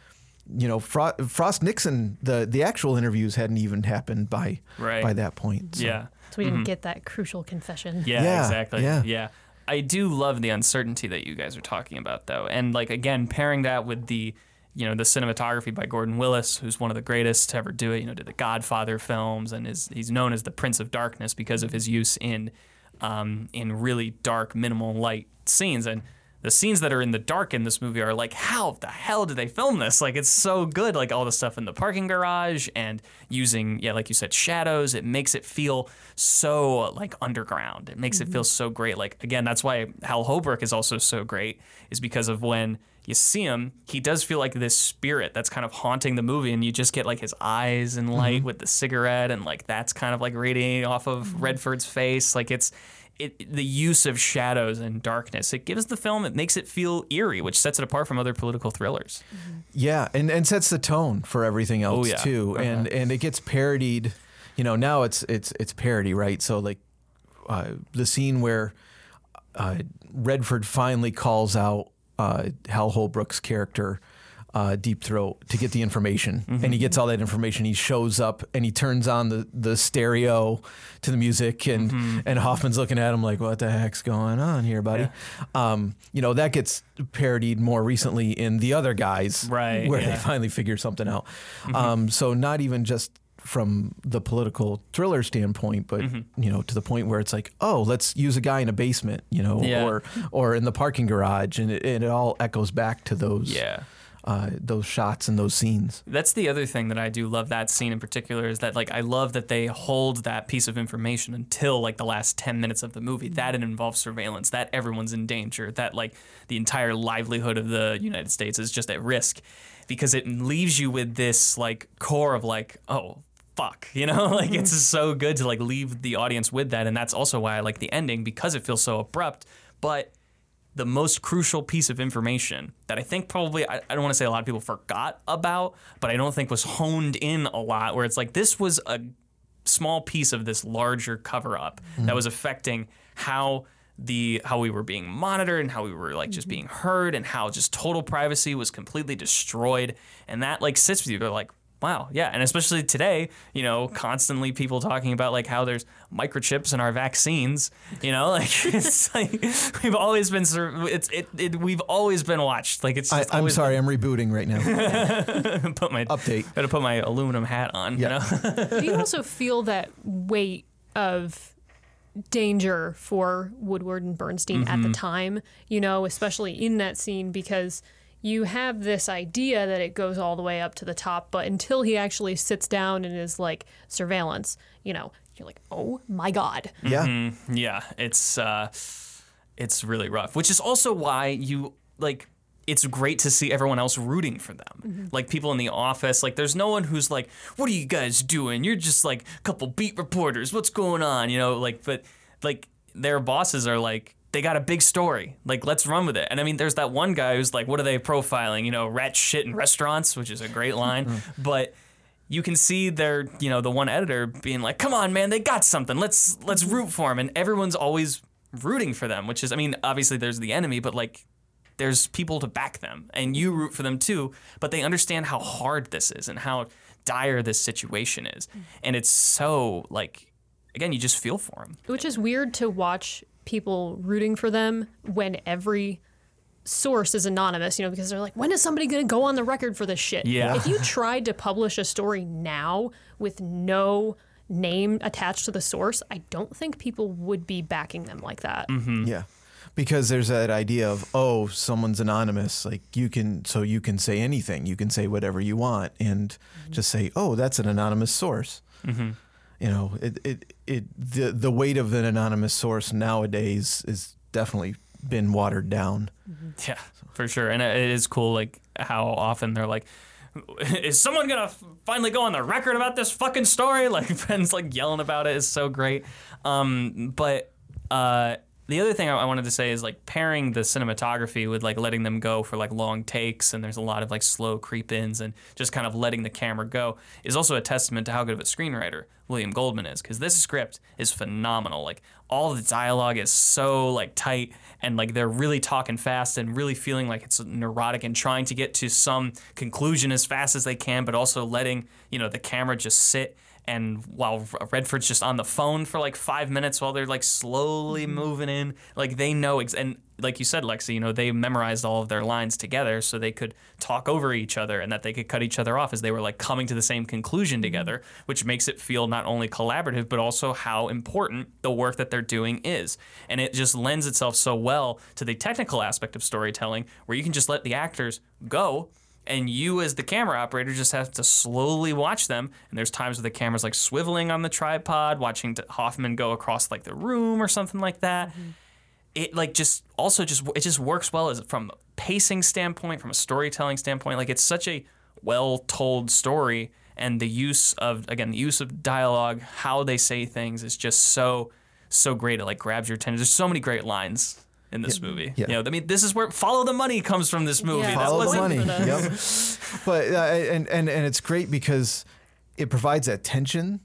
You know, Fro- Frost Nixon, the the actual interviews hadn't even happened by Right. by that point. So. yeah. So we didn't get that crucial confession. Yeah, Yeah, exactly. yeah. Yeah. I do love the uncertainty that you guys are talking about though. And like again, pairing that with the you know, the cinematography by Gordon Willis, who's one of the greatest to ever do it, you know, did the Godfather films and is he's known as the Prince of Darkness because of his use in um, in really dark, minimal light scenes. And the scenes that are in the dark in this movie are like, how the hell did they film this? Like, it's so good. Like all the stuff in the parking garage and using, yeah, like you said, shadows. It makes it feel so like underground. It makes it feel mm-hmm. so great. Like again, that's why Hal Holbrook is also so great, is because of when you see him, he does feel like this spirit that's kind of haunting the movie, and you just get like his eyes and light mm-hmm. with the cigarette, and like that's kind of like radiating off of mm-hmm. Redford's face. Like it's it, the use of shadows and darkness. It gives the film, it makes it feel eerie, which sets it apart from other political thrillers. Yeah, and, and sets the tone for everything else Oh, yeah. too. And and it gets parodied. You know, now it's it's it's parody, right? So like uh, the scene where uh, Redford finally calls out uh, Hal Holbrook's character. Uh, Deep Throat to get the information, and he gets all that information. He shows up and he turns on the, the stereo to the music, and and Hoffman's looking at him like, "What the heck's going on here, buddy?" Um, you know that gets parodied more recently in the other guys, Right, Where yeah. they finally figure something out. Um, so not even just from the political thriller standpoint, but you know, to the point where it's like, oh, let's use a guy in a basement, you know, Yeah. or or in the parking garage, and it, and it all echoes back to those Yeah. Uh, those shots and those scenes. That's the other thing that I do love that scene in particular is that like I love that they hold that piece of information until like the last 10 minutes of the movie. That it involves surveillance, that everyone's in danger, that like the entire livelihood of the United States is just at risk because it leaves you with this like core of like, oh, fuck, <laughs> you know? <laughs> like it's so good to like leave the audience with that and that's also why I like the ending because it feels so abrupt, but the most crucial piece of information that I think probably I, I don't want to say a lot of people forgot about, but I don't think was honed in a lot. Where it's like this was a small piece of this larger cover up that mm-hmm. was affecting how the how we were being monitored and how we were like just mm-hmm. being heard and how just total privacy was completely destroyed and that like sits with you they're like wow yeah and especially today you know constantly people talking about like how there's microchips in our vaccines you know <laughs> like it's like we've always been sur- it's it, it we've always been watched like it's I, just I'm always sorry, I'm rebooting right now. been- <laughs> put my Update. gotta put my aluminum hat on Yeah. you know Do you <laughs> also feel that weight of danger for Woodward and Bernstein at Mm-hmm. the time, you know, especially in that scene because you have this idea that it goes all the way up to the top, but until he actually sits down and is like surveillance, you know, you're like, "Oh my god." Yeah. Yeah, it's uh, it's really rough. Which is also why you like. It's great to see everyone else rooting for them. Like people in the office. Like there's no one who's like, "What are you guys doing? You're just like a couple beat reporters. What's going on?" You know, like but like their bosses are like. They got a big story. Like, let's run with it. And I mean, there's that one guy who's like, what are they profiling? You know, rat shit in restaurants, which is a great line. Mm-hmm. but you can see their you know the one editor being like come on man they got something let's let's mm-hmm. root for them and everyone's always rooting for them which is i mean obviously there's the enemy but like there's people to back them and you root for them too but they understand how hard this is and how dire this situation is mm. and it's so like again you just feel for them Which is weird to watch people rooting for them when every source is anonymous, you know, because they're like, when is somebody going to go on the record for this shit? Yeah. If you <laughs> tried to publish a story now with no name attached to the source, I don't think people would be backing them like that. Mm-hmm. Yeah. Because there's that idea of, oh, someone's anonymous. Like you can, so you can say anything. You can say whatever you want and mm-hmm. just say, oh, that's an anonymous source. Mm-hmm. You know, it, it, it, the, the weight of an anonymous source nowadays is definitely been watered down. Yeah, for sure. And it is cool, like how often they're like, "Is someone gonna finally go on the record about this fucking story?" <laughs> Like Ben's like yelling about it is so great. Um, but uh, the other thing I, I wanted to say is like pairing the cinematography with like letting them go for like long takes, and there's a lot of like slow creep ins and just kind of letting the camera go is also a testament to how good of a screenwriter William Goldman is because this script is phenomenal. Like all the dialogue is so like tight and like they're really talking fast and really feeling like it's neurotic and trying to get to some conclusion as fast as they can, but also letting you know the camera just sit. And while Redford's just on the phone for like five minutes while they're like slowly mm-hmm. moving in, like they know, ex- and like you said, Lexie, you know, they memorized all of their lines together so they could talk over each other and that they could cut each other off as they were like coming to the same conclusion mm-hmm. together, which makes it feel not only collaborative, but also how important the work that they're doing is. And it just lends itself so well to the technical aspect of storytelling where you can just let the actors go and you as the camera operator just have to slowly watch them. And there's times where the camera's like swiveling on the tripod watching hoffman go across like the room or something like that. Mm-hmm. It like just also just it just works well as from a pacing standpoint from a storytelling standpoint. Like it's such a well told story and the use of again the use of dialogue how they say things is just so so great. It like grabs your attention. There's so many great lines in this movie Yeah. you know i mean this is where follow the money comes from this movie Yeah. That Follow the wasn't- money. Yep. <laughs> But uh, and and and it's great because it provides that tension,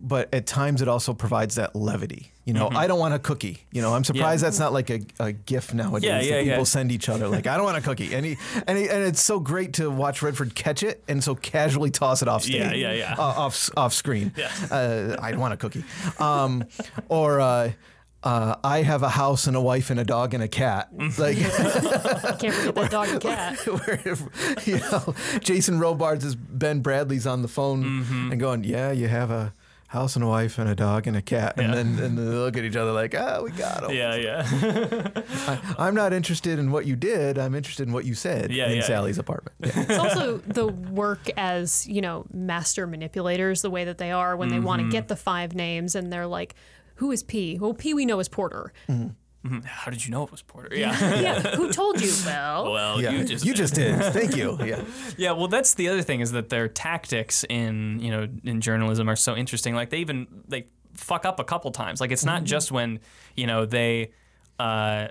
but at times it also provides that levity. You know, I don't want a cookie. You know, I'm surprised that's not like a, a gift nowadays Yeah, yeah, that people yeah. send each other. Like, I don't want a cookie, and he, and he, and it's so great to watch Redford catch it and so casually toss it off stage. Yeah, yeah, yeah. Uh, off off screen. Yeah. Uh, I don't want a cookie. Um, or. Uh, uh, I have a house and a wife and a dog and a cat. Like, <laughs> I can't forget that dog and <laughs> cat. where you know Jason Robards is Ben Bradlee's on the phone Mm-hmm. and going, "Yeah, you have a house and a wife and a dog and a cat," and then and they look at each other like, "Ah, we got him." yeah yeah <laughs> I'm not interested in what you did. I'm interested in what you said Yeah, in yeah, Sally's apartment. Yeah. It's also the work as, you know, master manipulators, the way that they are when they want Mm-hmm. to get the five names and they're like, who is P? Well, P we know is Porter. Mm-hmm. Mm-hmm. how did you know it was porter yeah yeah, who <laughs> told you? Well, well Yeah, you just did. Thank you. Yeah, <laughs> Yeah, well, that's the other thing is that their tactics in you know in journalism are so interesting. Like they even they fuck up a couple times. Like it's not mm-hmm. just when you know they uh,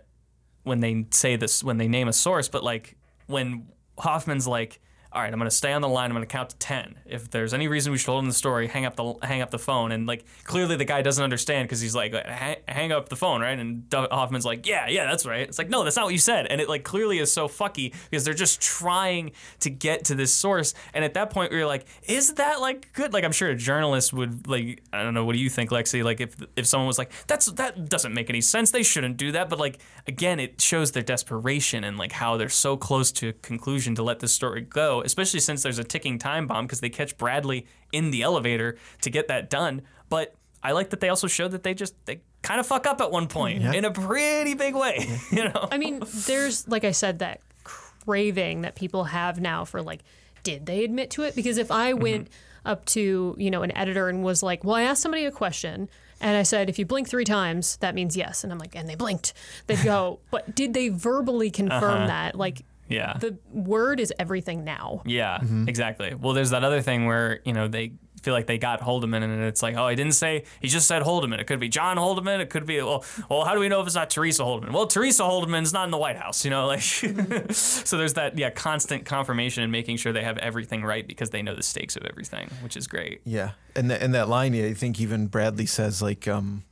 when they say this when they name a source, but like when Hoffman's like. All right, I'm gonna stay on the line. I'm gonna count to ten. If there's any reason we should hold in the story, hang up the hang up the phone. And like clearly the guy doesn't understand because he's like, "Ha- hang up the phone, right? And Hoffman's like, yeah, yeah, that's right. It's like, no, that's not what you said. And it like clearly is so fucky because they're just trying to get to this source. And at that point, we are like, is that like good? Like I'm sure a journalist would like, I don't know, what do you think, Lexie? Like if if someone was like, that's that doesn't make any sense. They shouldn't do that. But like again, it shows their desperation and like how they're so close to a conclusion to let this story go, especially since there's a ticking time bomb because they catch Bradlee in the elevator to get that done. But I like that they also showed that they just they kind of fuck up at one point in a pretty big way. <laughs> you know? I mean, there's like I said that craving that people have now for like, did they admit to it? Because if I went mm-hmm. up to you know an editor and was like, well, I asked somebody a question. And I said, if you blink three times, that means yes. And I'm like, and they blinked. They'd go, <laughs> but did they verbally confirm uh-huh. that? Like, Yeah. the word is everything now. Yeah, exactly. Well, there's that other thing where you know they feel like they got Haldeman, and it's like, oh, he didn't say. He just said Haldeman. It could be John Haldeman. It could be well. Well, how do we know if it's not Teresa Haldeman? Well, Teresa Haldeman's not in the White House. You know, like <laughs> so. There's that yeah constant confirmation and making sure they have everything right because they know the stakes of everything, which is great. Yeah, and the, and that line, I think even Bradlee says like, um,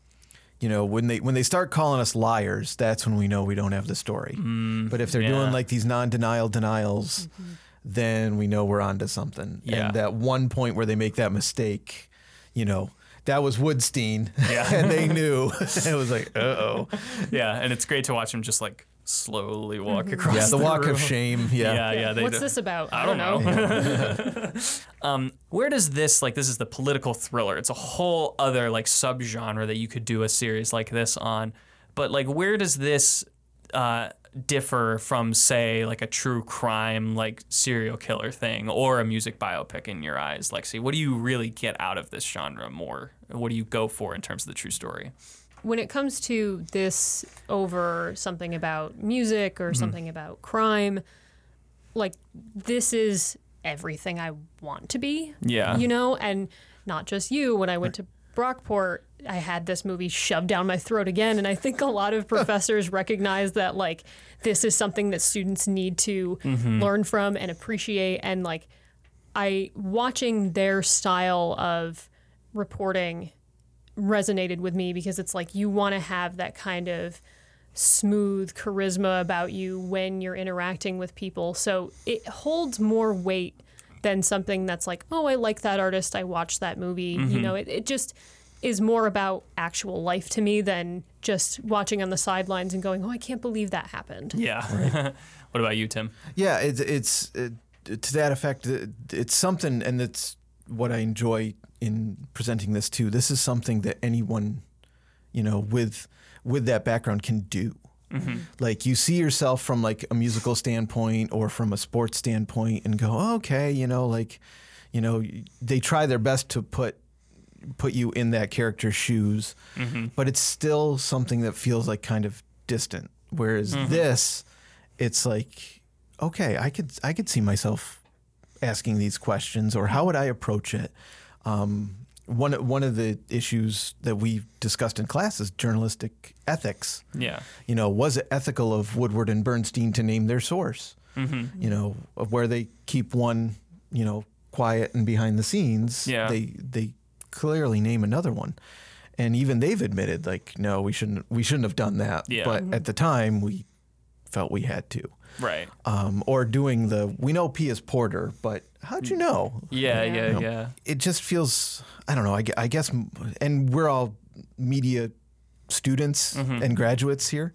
you know, when they when they start calling us liars, that's when we know we don't have the story. but if they're yeah. doing like these non-denial denials, then we know we're onto something. Yeah. And that one point where they make that mistake, you know, that was Woodstein, Yeah. <laughs> and they knew. <laughs> <laughs> it was like, uh oh. Yeah, and it's great to watch him just like slowly walk across. Yeah, the walk room. of shame. Yeah. Yeah, yeah. They What's do. this about? I don't know. <laughs> <laughs> um, where does this like this is the political thriller? It's a whole other like subgenre that you could do a series like this on. But like where does this uh, differ from say like a true crime like serial killer thing or a music biopic in your eyes, Lexie? What do you really get out of this genre more? What do you go for in terms of the true story? When it comes to this over something about music or mm-hmm. something about crime, like this is everything I want to be. Yeah. You know, and not just you. When I went to Brockport, I had this movie shoved down my throat again. And I think a lot of <laughs> professors recognize that, like, this is something that students need to mm-hmm. learn from and appreciate. And, like, I, watching their style of reporting resonated with me because it's like you want to have that kind of smooth charisma about you when you're interacting with people. So it holds more weight than something that's like, oh, I like that artist, I watched that movie. You mm-hmm. know, it, it just is more about actual life to me than just watching on the sidelines and going, oh, I can't believe that happened. Yeah. <laughs> what about you, Tim? Yeah, it's it's it, to that effect. it- It's something, and it's what I enjoy in presenting this too. This is something that anyone, you know, with with that background can do. Mm-hmm. Like you see yourself from like a musical standpoint or from a sports standpoint, and go, oh, okay, you know, like, you know, they try their best to put put you in that character's shoes, mm-hmm. but it's still something that feels like kind of distant. Whereas mm-hmm. this, it's like, okay, I could I could see myself asking these questions, or how would I approach it? Um, one one of the issues that we discussed in class is journalistic ethics. Yeah. You know, was it ethical of Woodward and Bernstein to name their source? You know, of where they keep one, you know, quiet and behind the scenes. Yeah. They they clearly name another one, and even they've admitted like, no, we shouldn't we shouldn't have done that. Yeah. But at the time, we felt we had to. Right. Um, or doing the we know P is Porter, but how'd you know? Yeah, Yeah. yeah, yeah. it just feels I don't know. I, I guess, and we're all media students and graduates here,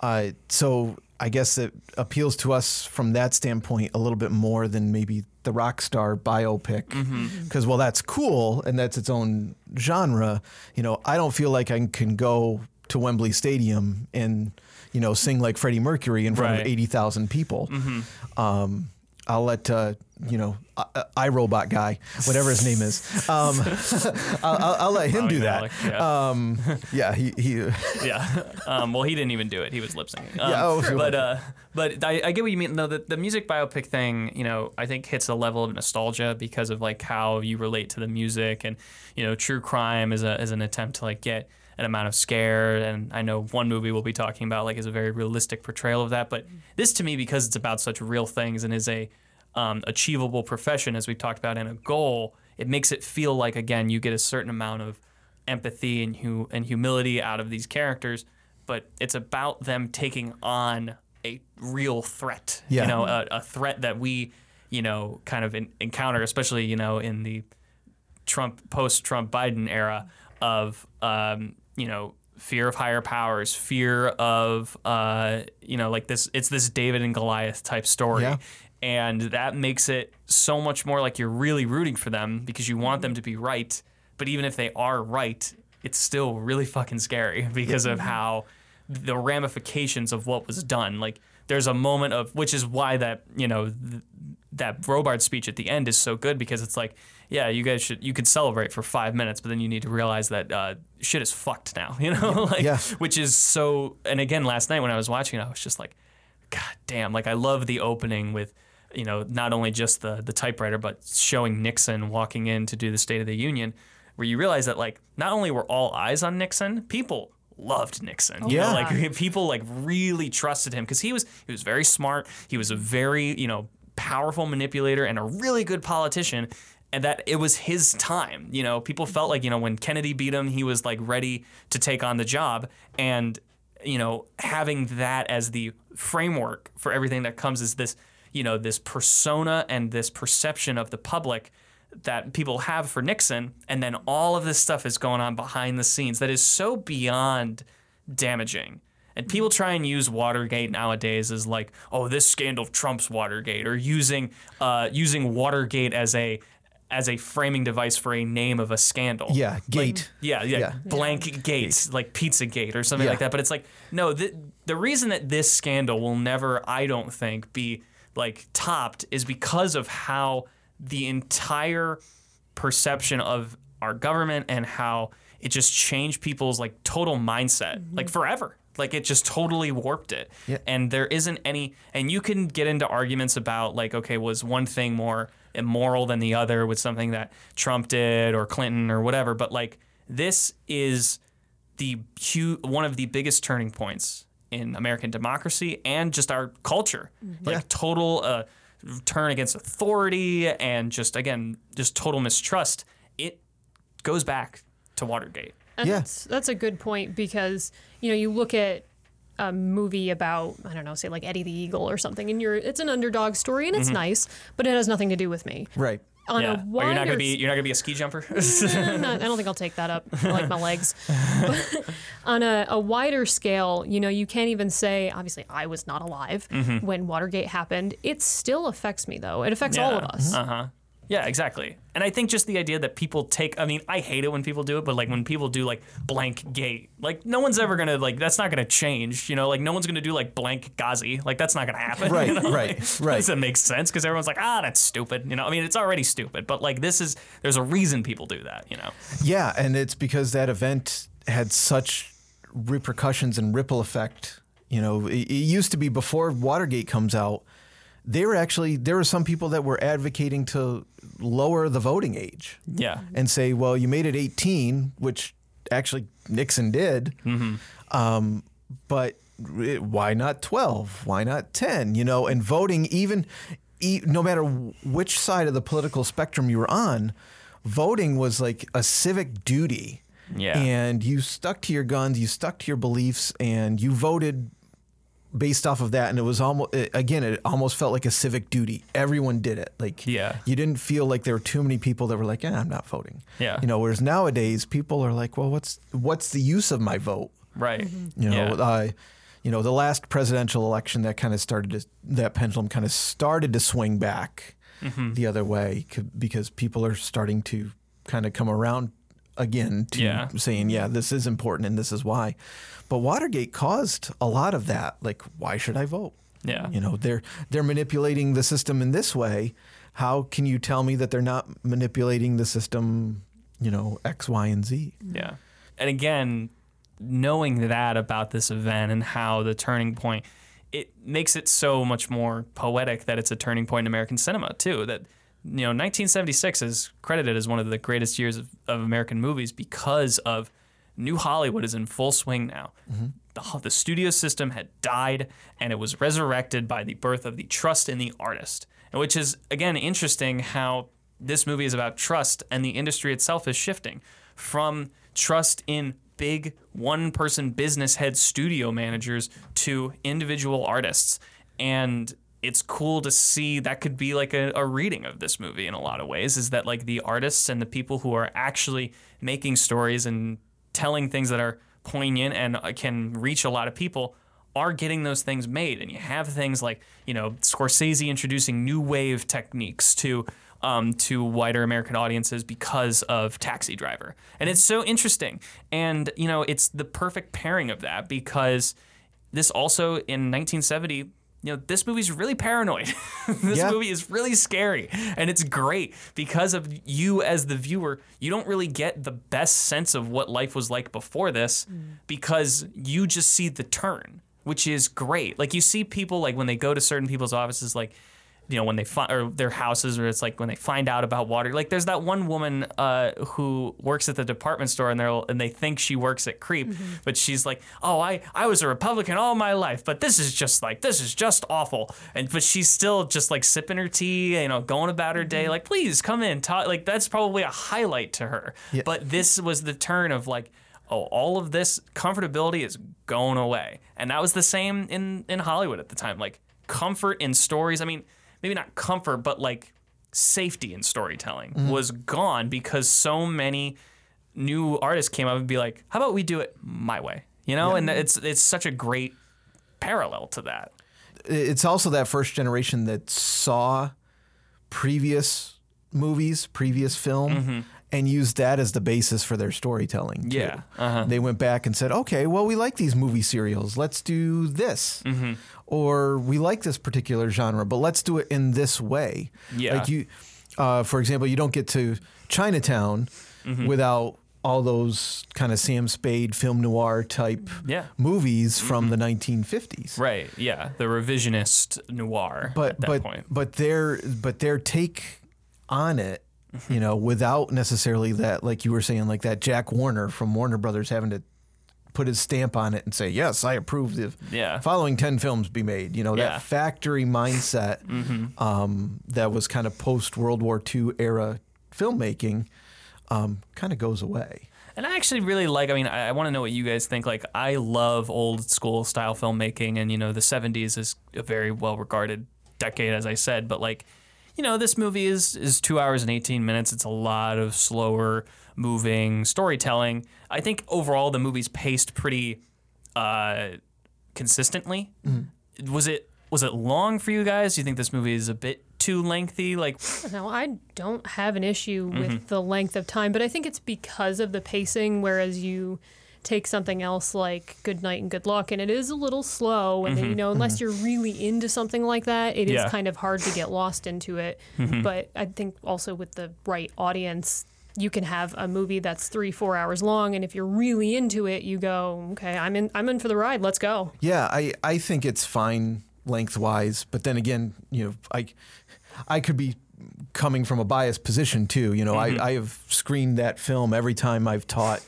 uh, so I guess it appeals to us from that standpoint a little bit more than maybe the rock star biopic, because well, that's cool and that's its own genre. You know, I don't feel like I can go to Wembley Stadium and you know sing like Freddie Mercury in front Right. of eighty thousand people. Um, I'll let uh, you know I- iRobot guy, whatever his name is. Um, <laughs> I'll, I'll, I'll let him Oh, do yeah, that. yeah. Um, yeah, he, he <laughs> yeah. Um, well, he didn't even do it. He was lip syncing. Um, Yeah, oh, sure. But uh, but I, I get what you mean. though. the, the music biopic thing, you know, I think hits a level of nostalgia because of like how you relate to the music, and you know, true crime is a is an attempt to like get an amount of scare. And I know one movie we'll be talking about like is a very realistic portrayal of that. But this to me, because it's about such real things and is a um, achievable profession, as we talked about, and a goal, it makes it feel like again you get a certain amount of empathy and hu- and humility out of these characters, but it's about them taking on a real threat. Yeah. You know, a, a threat that we, you know, kind of in, encounter, especially you know in the Trump post Trump Biden era of um, you know fear of higher powers, fear of uh, you know like this. It's this David and Goliath type story. Yeah. And that makes it so much more like you're really rooting for them because you want them to be right. But even if they are right, it's still really fucking scary <laughs> because of how the ramifications of what was done. Like there's a moment of which is why that you know that Robard speech at the end is so good because it's like yeah you guys should you could celebrate for five minutes but then you need to realize that uh, shit is fucked now <laughs> you know like Yeah. which is so and again last night when I was watching it I was just like god damn like I love the opening with you know not only just the the typewriter but showing Nixon walking in to do the State of the Union where you realize that like not only were all eyes on Nixon people loved Nixon know, Yeah. like <laughs> people like really trusted him because he was he was very smart he was a very you know powerful manipulator and a really good politician and that it was his time. You know people felt like you know when Kennedy beat him he was like ready to take on the job. And you know having that as the framework for everything that comes is this you know this persona and this perception of the public that people have for Nixon. And then all of this stuff is going on behind the scenes that is so beyond damaging and people try and use Watergate nowadays as like, oh, this scandal trumps Watergate, or using uh, using Watergate as a as a framing device for a name of a scandal. Yeah, gate. Yeah, yeah, Yeah. blank gates, like Pizzagate or something Yeah. like that. But it's like, no, the, the reason that this scandal will never, I don't think, be like topped is because of how the entire perception of our government and how it just changed people's like total mindset, like forever. Like it just totally warped it. Yeah. And there isn't any, and you can get into arguments about like, okay, was one thing more immoral than the other with something that Trump did or Clinton or whatever. But like this is the hu- one of the biggest turning points in American democracy and just our culture. Like Yeah. total uh, turn against authority and just again just total mistrust. It goes back to Watergate. And Yeah. that's that's a good point because you know you look at a movie about I don't know, say like Eddie the Eagle or something, and you're it's an underdog story and it's nice, but it has nothing to do with me. Right. On yeah. a Or wider you're not gonna be you're not gonna be a ski jumper. <laughs> I'm not- I don't think I'll take that up. I like my legs. But <laughs> <laughs> on a, a wider scale, you know, you can't even say, obviously, I was not alive Mm-hmm. when Watergate happened. It still affects me, though. It affects all of us. Uh huh. Yeah, exactly. And I think just the idea that people take I mean, I hate it when people do it, but like when people do like blank gate, like no one's ever gonna like that's not gonna change, you know, like no one's gonna do like blank Ghazi. Like that's not gonna happen. Right, you know? right, Like, right. Doesn't make sense because everyone's like, ah, that's stupid. You know, I mean it's already stupid, but like this is there's a reason people do that, you know. Yeah, and it's because that event had such repercussions and ripple effect. You know, it, it used to be before Watergate comes out. They were actually there were some people that were advocating to lower the voting age Yeah. and say, well, you made it 18, which actually Nixon did. Um, but it- why not 12? Why not 10? You know, and voting, even e- no matter which side of the political spectrum you were on, voting was like a civic duty. Yeah. And you stuck to your guns, you stuck to your beliefs, and you voted based off of that and it was almost again it almost felt like a civic duty everyone did it like Yeah. you didn't feel like there were too many people that were like yeah i'm not voting Yeah. you know whereas nowadays people are like well what's what's the use of my vote Right. you know Yeah. uh, you know the last presidential election that kind of started to that pendulum kind of started to swing back Mm-hmm. the other way because people are starting to kind of come around again to Yeah. saying yeah this is important and this is why but watergate caused a lot of that like why should i vote Yeah. you know they're they're manipulating the system in this way how can you tell me that they're not manipulating the system you know x y and z Yeah. And again, knowing that about this event and how the turning point, it makes it so much more poetic that it's a turning point in American cinema too. That you know, 1976 is credited as one of the greatest years of, of American movies because of New Hollywood is in full swing now. Mm-hmm. The, the studio system had died and it was resurrected by the birth of the trust in the artist. which is again interesting how this movie is about trust and the industry itself is shifting from trust in big one person business head studio managers to individual artists and it's cool to see that could be like a, a reading of this movie in a lot of ways is that like the artists and the people who are actually making stories and telling things that are poignant and uh, can reach a lot of people are getting those things made. And you have things like you know Scorsese introducing new wave techniques to um, to wider American audiences because of Taxi Driver. And it's so interesting. And you know it's the perfect pairing of that because this also in 1970 you know, this movie's really paranoid. <laughs> this Yeah. movie is really scary. And it's great because of you as the viewer. You don't really get the best sense of what life was like before this mm. because you just see the turn, which is great. Like you see people like when they go to certain people's offices, like, you know, when they find or their houses, or it's like when they find out about water. Like, there's that one woman uh, who works at the department store, and they and they think she works at CREEP, but she's like, "Oh, I I was a Republican all my life, but this is just like this is just awful." And but she's still just like sipping her tea, you know, going about her day. Like, please come in, talk. Like that's probably a highlight to her. But this was the turn of like. Oh, all of this comfortability is going away, and that was the same in in Hollywood at the time. Like comfort in stories. I mean, maybe not comfort, but like safety in storytelling mm-hmm. was gone because so many new artists came up and be like, "How about we do it my way?" You know, and it's it's such a great parallel to that. it's also that first generation that saw previous movies, previous film, mm-hmm. and used that as the basis for their storytelling. too. Yeah, uh-huh. They went back and said, okay, well, we like these movie serials. Let's do this. Mm-hmm. Or we like this particular genre, but let's do it in this way. Yeah. Like you, uh, for example, you don't get to Chinatown without all those kind of Sam Spade film noir type Yeah. movies from the 1950s. Right. Yeah. The revisionist noir but at that but point. but their but their take on it, Mm-hmm. you know, without necessarily that, like you were saying, like that Jack Warner from Warner Brothers having to put his stamp on it and say, "Yes, I approve the Yeah. following ten films be made." You know, Yeah. Mm-hmm. that factory mindset <laughs> um, that was kind of post World War II era filmmaking um, kind of goes away. And I actually really like. I mean, I, I want to know what you guys think. Like, I love old school style filmmaking, and you know, the '70s is a very well regarded decade, as I said. But like, you know, this movie is is two hours and 18 minutes. It's a lot of slower moving storytelling. I think overall the movie's paced pretty uh, consistently. Was it was it long for you guys? Do you think this movie is a bit too lengthy? Like, No, I don't have an issue with Mm-hmm. the length of time, but I think it's because of the pacing. Whereas you take something else like Good Night and Good Luck, and it is a little slow, and you know, unless you're really into something like that, it is Mm-hmm. Yeah. Mm-hmm. kind of hard to get lost into it. But I think also with the right audience. You can have a movie that's three, four hours long, and if you're really into it, you go, "Okay, I'm in. I'm in for the ride. Let's go." Yeah, I, I think it's fine lengthwise, but then again, you know, I I could be coming from a biased position too. You know, I, I have screened that film every time I've taught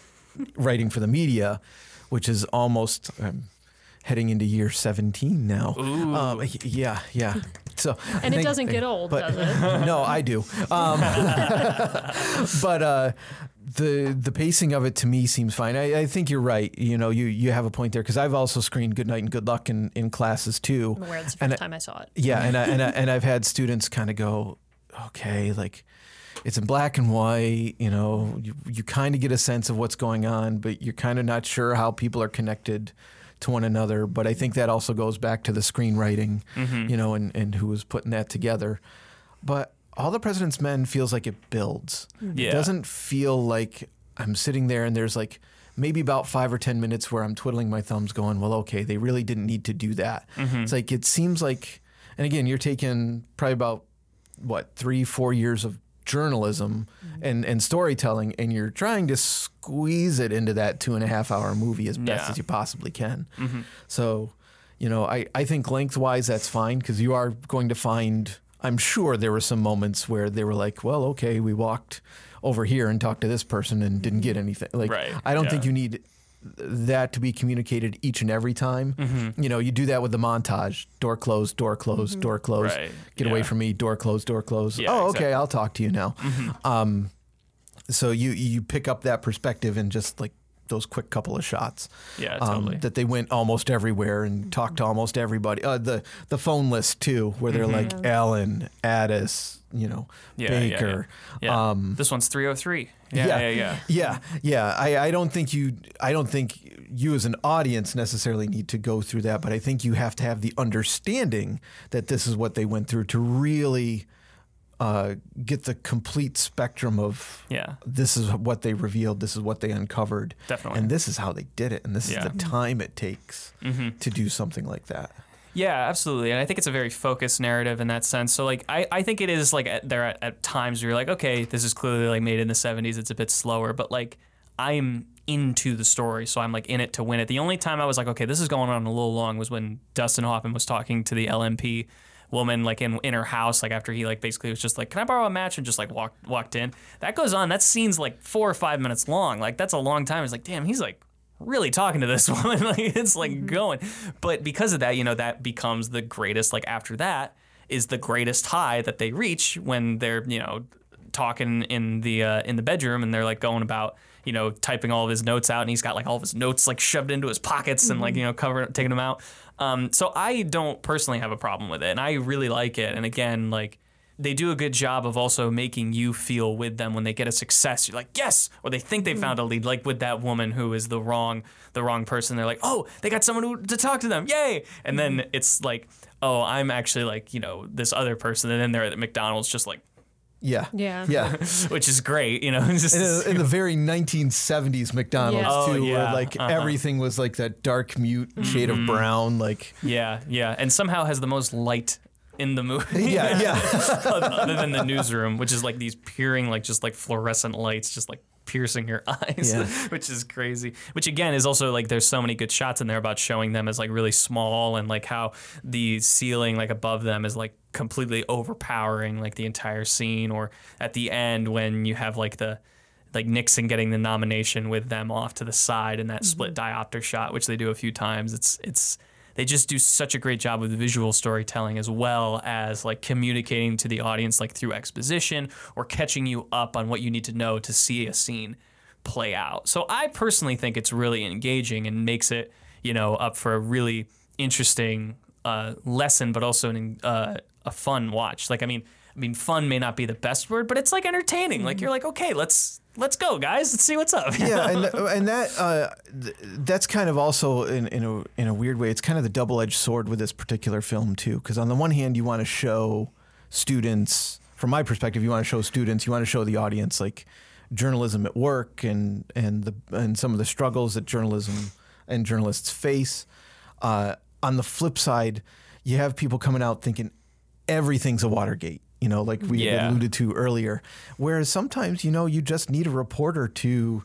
writing for the media, which is almost um, heading into year 17 now. Um, yeah, yeah. So <laughs> And it doesn't get old, but- does it? <laughs> no, I do. Um, <laughs> but uh, the the pacing of it to me seems fine. I, I think you're right. You know, you you have a point there because I've also screened Good Night and Good Luck in, in classes too. I'm aware it's the And first I- time I saw it. Yeah, and I, and I, and I've had students kind of go, okay, like it's in black and white. You know, you you kind of get a sense of what's going on, but you're kind of not sure how people are connected to one another. But I think that also goes back to the screenwriting, mm-hmm. you know, and and who was putting that together. But all the President's Men feels like it builds. Mm-hmm. Yeah. It doesn't feel like I'm sitting there and there's like maybe about five or 10 minutes where I'm twiddling my thumbs going, well, okay, they really didn't need to do that. Mm-hmm. It's like, it seems like, and again, you're taking probably about what, three, four years of journalism mm-hmm. and, and storytelling, and you're trying to squeeze it into that two and a half hour movie as best Yeah. as you possibly can. Mm-hmm. So, you know, I, I think lengthwise that's fine because you are going to find, I'm sure there were some moments where they were like, well, okay, we walked over here and talked to this person and didn't get mm-hmm. anything. Like, Right, I don't think you need that to be communicated each and every time. Mm-hmm. You know, you do that with the montage: door closed, door closed, door closed. Right. Get away from me. Door closed, door closed. Yeah, oh, exactly. okay, I'll talk to you now. Um, so you you pick up that perspective in just like those quick couple of shots. Yeah, Um, totally. that they went almost everywhere and talked to almost everybody. Uh, the the phone list too, where they're like Allen, Addis, you know, Mm-hmm. Yeah, Baker. yeah. Yeah. Um, this one's 303. Yeah, yeah, yeah. yeah, yeah. I, I don't think you I don't think you as an audience necessarily need to go through that, but I think you have to have the understanding that this is what they went through to really uh, get the complete spectrum of Yeah. this is what they revealed, this is what they uncovered, Definitely. and this is how they did it, and this Yeah. Mm-hmm. is the time it takes to do something like that. Yeah, absolutely. And I think it's a very focused narrative in that sense. So like I, I think it is like at, there at, at times where you're like, okay, this is clearly like made in the 70s. It's a bit slower, but like I'm into the story, so I'm like in it to win it. The only time I was like, okay, this is going on a little long was when Dustin Hoffman was talking to the LMP woman like in in her house like after he like basically was just like can I borrow a match and just like walked walked in that goes on that scene's like four or five minutes long like that's a long time it's like damn he's like really talking to this <laughs> woman like it's like going. But because of that you know that becomes the greatest like after that is the greatest high that they reach when they're you know talking in the uh, in the bedroom and they're like going about you know typing all of his notes out and he's got like all of his notes like shoved into his pockets and like you know cover taking them out. Um, so I don't personally have a problem with it and I really like it. And again like they do a good job of also making you feel with them when they get a success. You're like, yes, or they think they found a lead, like with that woman who is the wrong, the wrong person. They're like, oh, they got someone who, to talk to them, yay! And then it's like, oh, I'm actually like, you know, this other person, and then they're at McDonald's, just like, Yeah, Yeah. yeah. <laughs> which is great, you know. <laughs> Just, In, a, in the very 1970s McDonald's Yeah. Oh, too, yeah, where like uh-huh. everything was like that dark mute shade of brown, like yeah, yeah, and somehow has the most light in the movie. <laughs> yeah, yeah. <laughs> other than the newsroom, which is like these peering, like just like fluorescent lights, just like piercing your <laughs> eyes, Yeah. which is crazy. Which again is also like there's so many good shots in there about showing them as like really small and like how the ceiling like above them is like completely overpowering like the entire scene. Or at the end when you have like the like Nixon getting the nomination with them off to the side in that split mm-hmm. diopter shot, which they do a few times. It's it's they just do such a great job with visual storytelling as well as like communicating to the audience like through exposition or catching you up on what you need to know to see a scene play out. So I personally think it's really engaging and makes it, you know, up for a really interesting uh, lesson, but also an, uh, a fun watch. Like I mean, I mean, fun may not be the best word, but it's like entertaining. Like you're like, okay, let's let's go, guys. Let's see what's up. <laughs> yeah, and and that uh, th- that's kind of also in, in a in a weird way. It's kind of the double edged sword with this particular film too, because on the one hand, you want to show students, from my perspective, you want to show students, you want to show the audience like journalism at work and and the and some of the struggles that journalism and journalists face. Uh, on the flip side, you have people coming out thinking everything's a Watergate. You know, like we Yeah. alluded to earlier. Whereas sometimes, you know, you just need a reporter to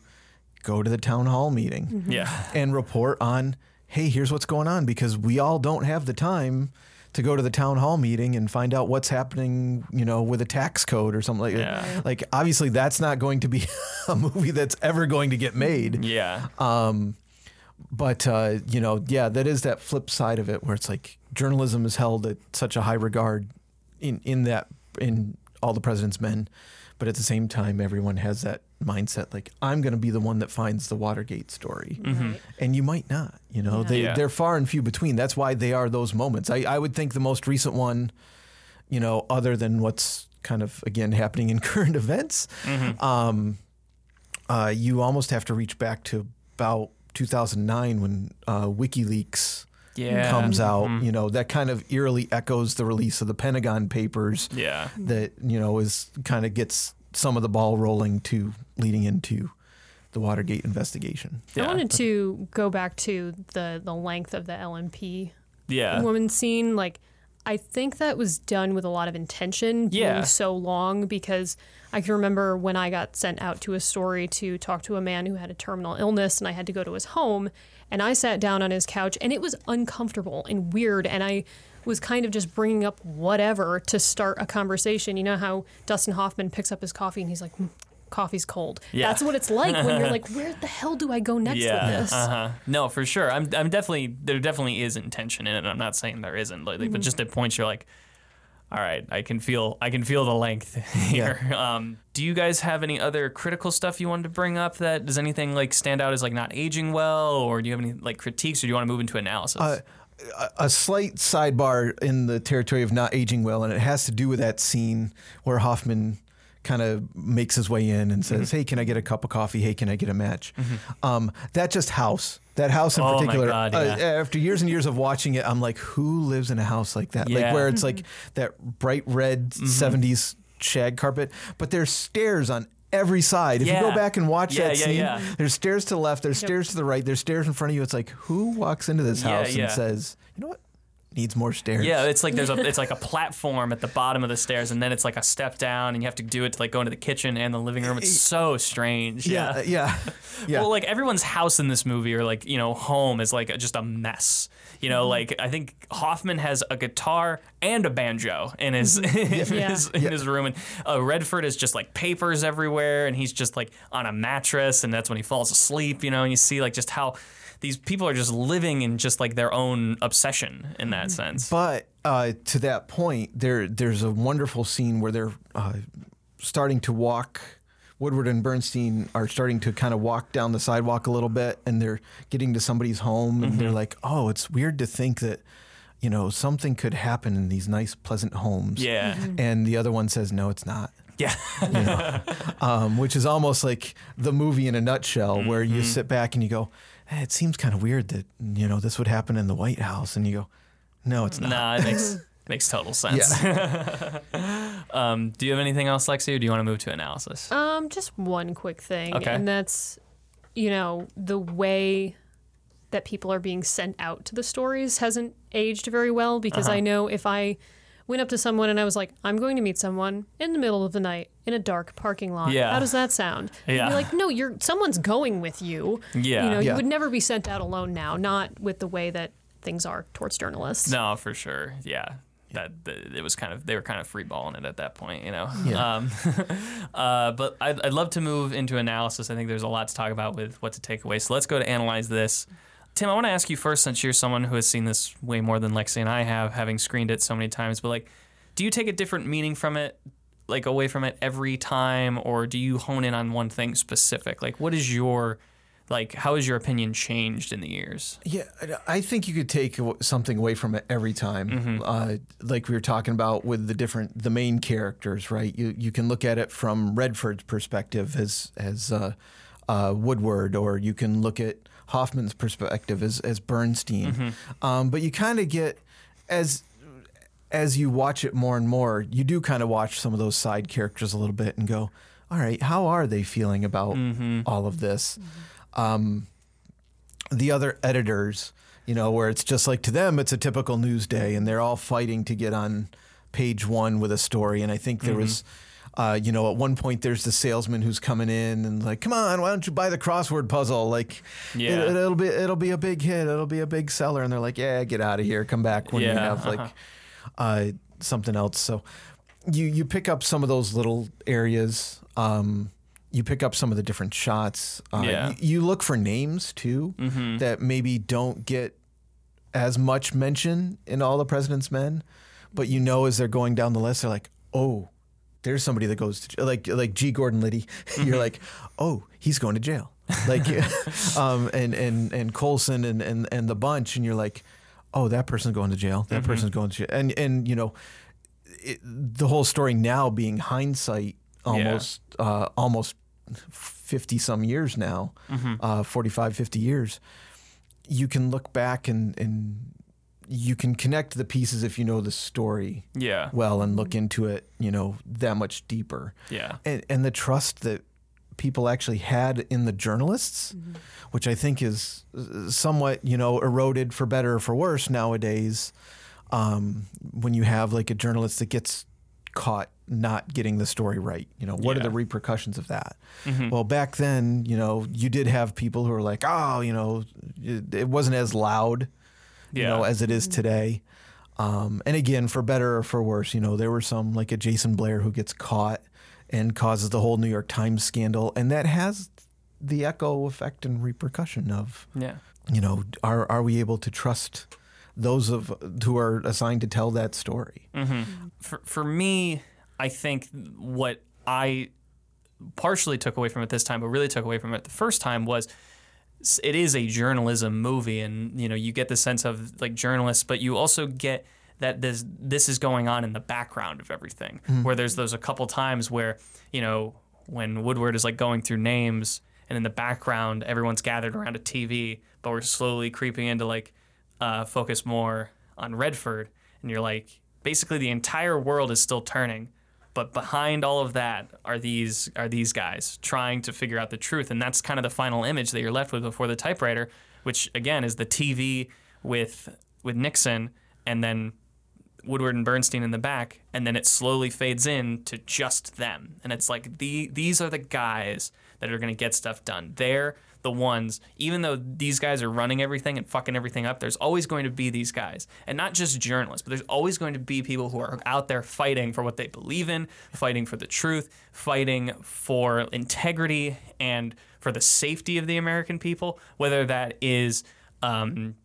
go to the town hall meeting yeah. and report on, hey, here's what's going on because we all don't have the time to go to the town hall meeting and find out what's happening, you know, with a tax code or something like Yeah. that. Like obviously that's not going to be <laughs> a movie that's ever going to get made. Yeah. Um But uh, you know, yeah, that is that flip side of it where it's like journalism is held at such a high regard in in that in all the president's men, but at the same time, everyone has that mindset like I'm going to be the one that finds the Watergate story, and you might not. You know, they Yeah. they're far and few between. That's why they are those moments. I I would think the most recent one, you know, other than what's kind of again happening in <laughs> current events, um, uh, you almost have to reach back to about 2009 when uh, WikiLeaks Yeah. comes out. Mm-hmm. You know that kind of eerily echoes the release of the Pentagon Papers. Yeah. That you know is kind of gets some of the ball rolling to leading into the Watergate investigation. Yeah. I wanted to go back to the the length of the LMP Yeah. woman scene. Like, I think that was done with a lot of intention, being Yeah. so long because I can remember when I got sent out to a story to talk to a man who had a terminal illness, and I had to go to his home, and I sat down on his couch, and it was uncomfortable and weird, and I was kind of just bringing up whatever to start a conversation. You know how Dustin Hoffman picks up his coffee and he's like. "Hmm, coffee's cold. Yeah. That's what it's like when you're <laughs> like, where the hell do I go next with this? Uh huh. No, for sure. I'm. I'm definitely. There definitely is intention in it. I'm not saying there isn't. Like, Mm-hmm. but just at points you're like, all right, I can feel. I can feel the length <laughs> here. Um, do you guys have any other critical stuff you wanted to bring up? That does anything like stand out as like not aging well, or do you have any like critiques, or do you want to move into analysis? Uh, a slight sidebar in the territory of not aging well, and it has to do with that scene where Hoffman kind of makes his way in and Mm-hmm. says, "Hey, can I get a cup of coffee? Hey, can I get a match?" Um, that just house. That house in Oh particular. God, uh, after years and years of watching it, I'm like, who lives in a house like that? Yeah. Like where it's like that bright red Mm-hmm. '70s shag carpet, but there's stairs on every side. If you go back and watch Yeah, that scene, yeah. there's stairs to the left, there's stairs to the right, there's stairs in front of you. It's like, who walks into this house yeah. and says, you know what, needs more stairs? Yeah, it's like there's a it's like a platform at the bottom of the stairs, and then it's like a step down, and you have to do it to like go into the kitchen and the living room. It's so strange. yeah, yeah, <laughs> yeah. Well, like everyone's house in this movie, or like you know, home is like just a mess. You know, like I think Hoffman has a guitar and a banjo in his <laughs> in, Yeah. his, in his room, and uh, Redford is just like papers everywhere, and he's just like on a mattress, and that's when he falls asleep. You know, and you see like just how these people are just living in just like their own obsession in that sense. But uh, to that point, there there's a wonderful scene where they're uh, starting to walk. Woodward and Bernstein are starting to kind of walk down the sidewalk a little bit, and they're getting to somebody's home, and Mm-hmm. they're like, "Oh, it's weird to think that, you know, something could happen in these nice, pleasant homes." Yeah. And the other one says, "No, it's not." Yeah. <laughs> um, which is almost like the movie in a nutshell, where you Mm-hmm. sit back and you go, hey, "It seems kind of weird that you know this would happen in the White House," and you go, "No, it's not." Nah, it makes <laughs> makes total sense. <laughs> um, do you have anything else, Lexie, or do you want to move to analysis? Um, just one quick thing, Okay. and that's, you know, the way that people are being sent out to the stories hasn't aged very well because Uh-huh. I know if I went up to someone and I was like, I'm going to meet someone in the middle of the night in a dark parking lot. Yeah. How does that sound? And Yeah. You're like, no, you're someone's going with you. Yeah. You know, Yeah. you would never be sent out alone now, not with the way that things are towards journalists. No, for sure. Yeah. That, that it was kind of they were kind of free balling it at that point, you know. Yeah. <laughs> Um, <laughs> uh, but I'd, I'd love to move into analysis. I think there's a lot to talk about with what to take away. So let's go to analyze this. Tim, I want to ask you first, since you're someone who has seen this way more than Lexie and I have, having screened it so many times. But like, do you take a different meaning from it, like away from it every time, or do you hone in on one thing specific? Like, what is your like? How has your opinion changed in the years? Yeah, I- I think you could take something away from it every time. Mm-hmm. Uh, like we were talking about with the different, the main characters, right? You you can look at it from Redford's perspective as as uh, uh, Woodward, or you can look at Hoffman's perspective as as Bernstein. Mm-hmm. Um, but you kind of get as as you watch it more and more, you do kind of watch some of those side characters a little bit and go, all right, how are they feeling about Mm-hmm. all of this? Um, the other editors, you know, where it's just like to them, it's a typical news day and they're all fighting to get on page one with a story. And I think Mm-hmm. there was. Uh, you know, at one point there's the salesman who's coming in and like, come on, why don't you buy the crossword puzzle? Like, Yeah. it, will be it'll be a big hit, it'll be a big seller, and they're like, yeah, get out of here, come back when you have like uh-huh. uh, something else. So you you pick up some of those little areas. Um, you pick up some of the different shots. Uh, Yeah. you, you look for names too Mm-hmm. that maybe don't get as much mention in all the President's Men, but you know as they're going down the list, they're like, oh, there's somebody that goes to like like G. Gordon Liddy. <laughs> You're like, oh, he's going to jail. Like, <laughs> <laughs> um, and and and Colson and and and the bunch, and you're like, oh, that person's going to jail. That person's going to jail. And and you know, it, the whole story now being hindsight, almost uh, almost fifty some years now, uh, 45, 50 years. You can look back and and you can connect the pieces if you know the story Yeah. well and look into it, you know, that much deeper. Yeah. And, and the trust that people actually had in the journalists, which I think is uh, somewhat, you know, eroded for better or for worse nowadays. Um, when you have like a journalist that gets caught not getting the story right, you know, what are the repercussions of that? Well, back then, you know, you did have people who were like, oh, you know, it, it wasn't as loud you know, Yeah. as it is mm-hmm. today. Um, and again, for better or for worse, you know, there were some like a Jason Blair who gets caught and causes the whole New York Times scandal, and that has the echo effect and repercussion of Yeah. you know are are we able to trust those of who are assigned to tell that story? Mm-hmm. Mm-hmm. For for me, I think what I partially took away from it this time, but really took away from it the first time was s- it is a journalism movie, and you know you get the sense of like journalists, but you also get that this this is going on in the background of everything. Where there's those a couple times where you know when Woodward is like going through names, and in the background everyone's gathered around a TV, but we're slowly creeping into like uh, focus more on Redford, and you're like basically the entire world is still turning but behind all of that are these are these guys trying to figure out the truth. And that's kind of the final image that you're left with before the typewriter which again is the TV with with Nixon and then Woodward and Bernstein in the back. And then it slowly fades in to just them. And it's like the these are the guys that are going to get stuff done. They're the ones even though these guys are running everything and fucking everything up there's always going to be these guys and not just journalists but there's always going to be people who are out there fighting for what they believe in fighting for the truth fighting for integrity and for the safety of the american people whether that is um,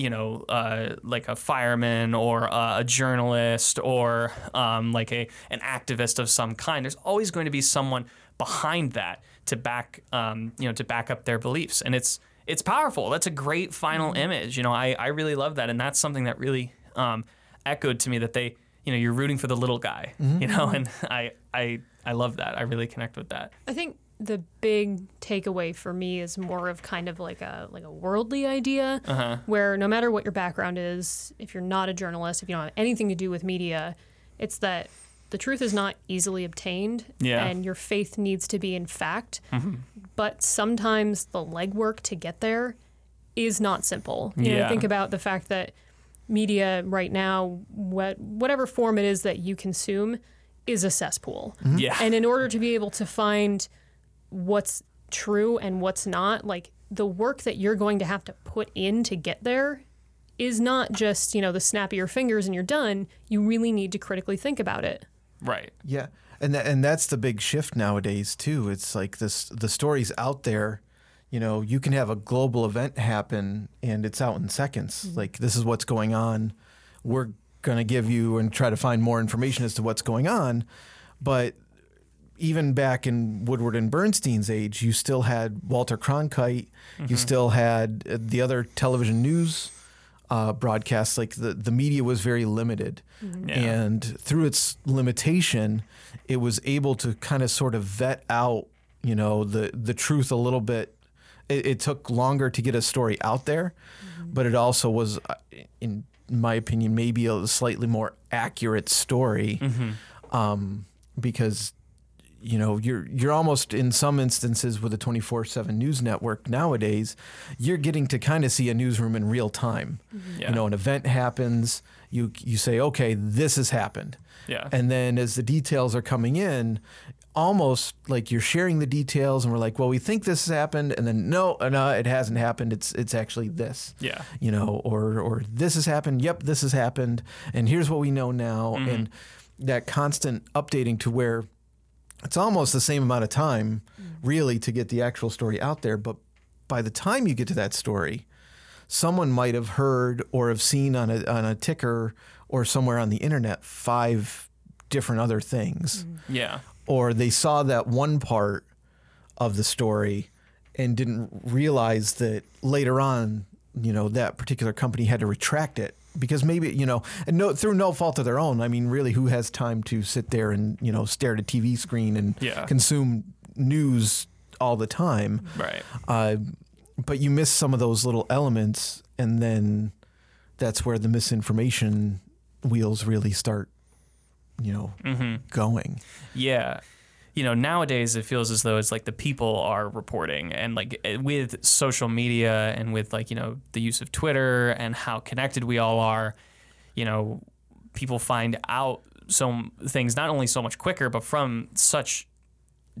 you know, uh, like a fireman or uh, a journalist or um, like a an activist of some kind. There's always going to be someone behind that to back, um, you know, to back up their beliefs, and it's it's powerful. That's a great final image. You know, I I really love that, and that's something that really um, echoed to me that they, you know, you're rooting for the little guy, you know, and <laughs> I I I love that. I really connect with that. I think the big takeaway for me is more of kind of like a like a worldly idea Uh-huh. where no matter what your background is, if you're not a journalist, if you don't have anything to do with media, it's that the truth is not easily obtained Yeah. and your faith needs to be in fact. Mm-hmm. But sometimes the legwork to get there is not simple. You know, Yeah. think about the fact that media right now, what whatever form it is that you consume, is a cesspool. Yeah. And in order to be able to find what's true and what's not, like the work that you're going to have to put in to get there is not just, you know, the snap of your fingers and you're done. You really need to critically think about it. Right. Yeah, and tha- and that's the big shift nowadays too. It's like this: the stories out there. You know, you can have a global event happen, and it's out in seconds. Like this is what's going on. We're gonna give you and try to find more information as to what's going on, but even back in Woodward and Bernstein's age, you still had Walter Cronkite. You still had uh, the other television news uh, broadcasts. Like the, the media was very limited. Yeah. And through its limitation, it was able to kind of sort of vet out, you know, the, the truth a little bit. It, it took longer to get a story out there, but it also was, uh, in my opinion, maybe a slightly more accurate story um, because you know you're you're almost in some instances with a 24/7 news network nowadays you're getting to kind of see a newsroom in real time. Yeah. you know an event happens you you say okay this has happened. Yeah. and then as the details are coming in almost like you're sharing the details and we're like well we think this has happened and then no uh, no it hasn't happened. It's it's actually this. Yeah. you know or or this has happened. Yep this has happened. And here's what we know now and that constant updating to where it's almost the same amount of time mm. really to get the actual story out there but by the time you get to that story someone might have heard or have seen on a on a ticker or somewhere on the internet five different other things. Mm. Yeah. or they saw that one part of the story and didn't realize that later on, you know, that particular company had to retract it because maybe, you know, no through no fault of their own. I mean, really who has time to sit there and, you know, stare at a TV screen and Yeah. consume news all the time? Right. Uh, but you miss some of those little elements and then that's where the misinformation wheels really start, you know, going. Yeah. You know, nowadays it feels as though it's like the people are reporting and like eh, with social media and with like, you know, the use of Twitter and how connected we all are, you know, people find out some things not only so much quicker but from such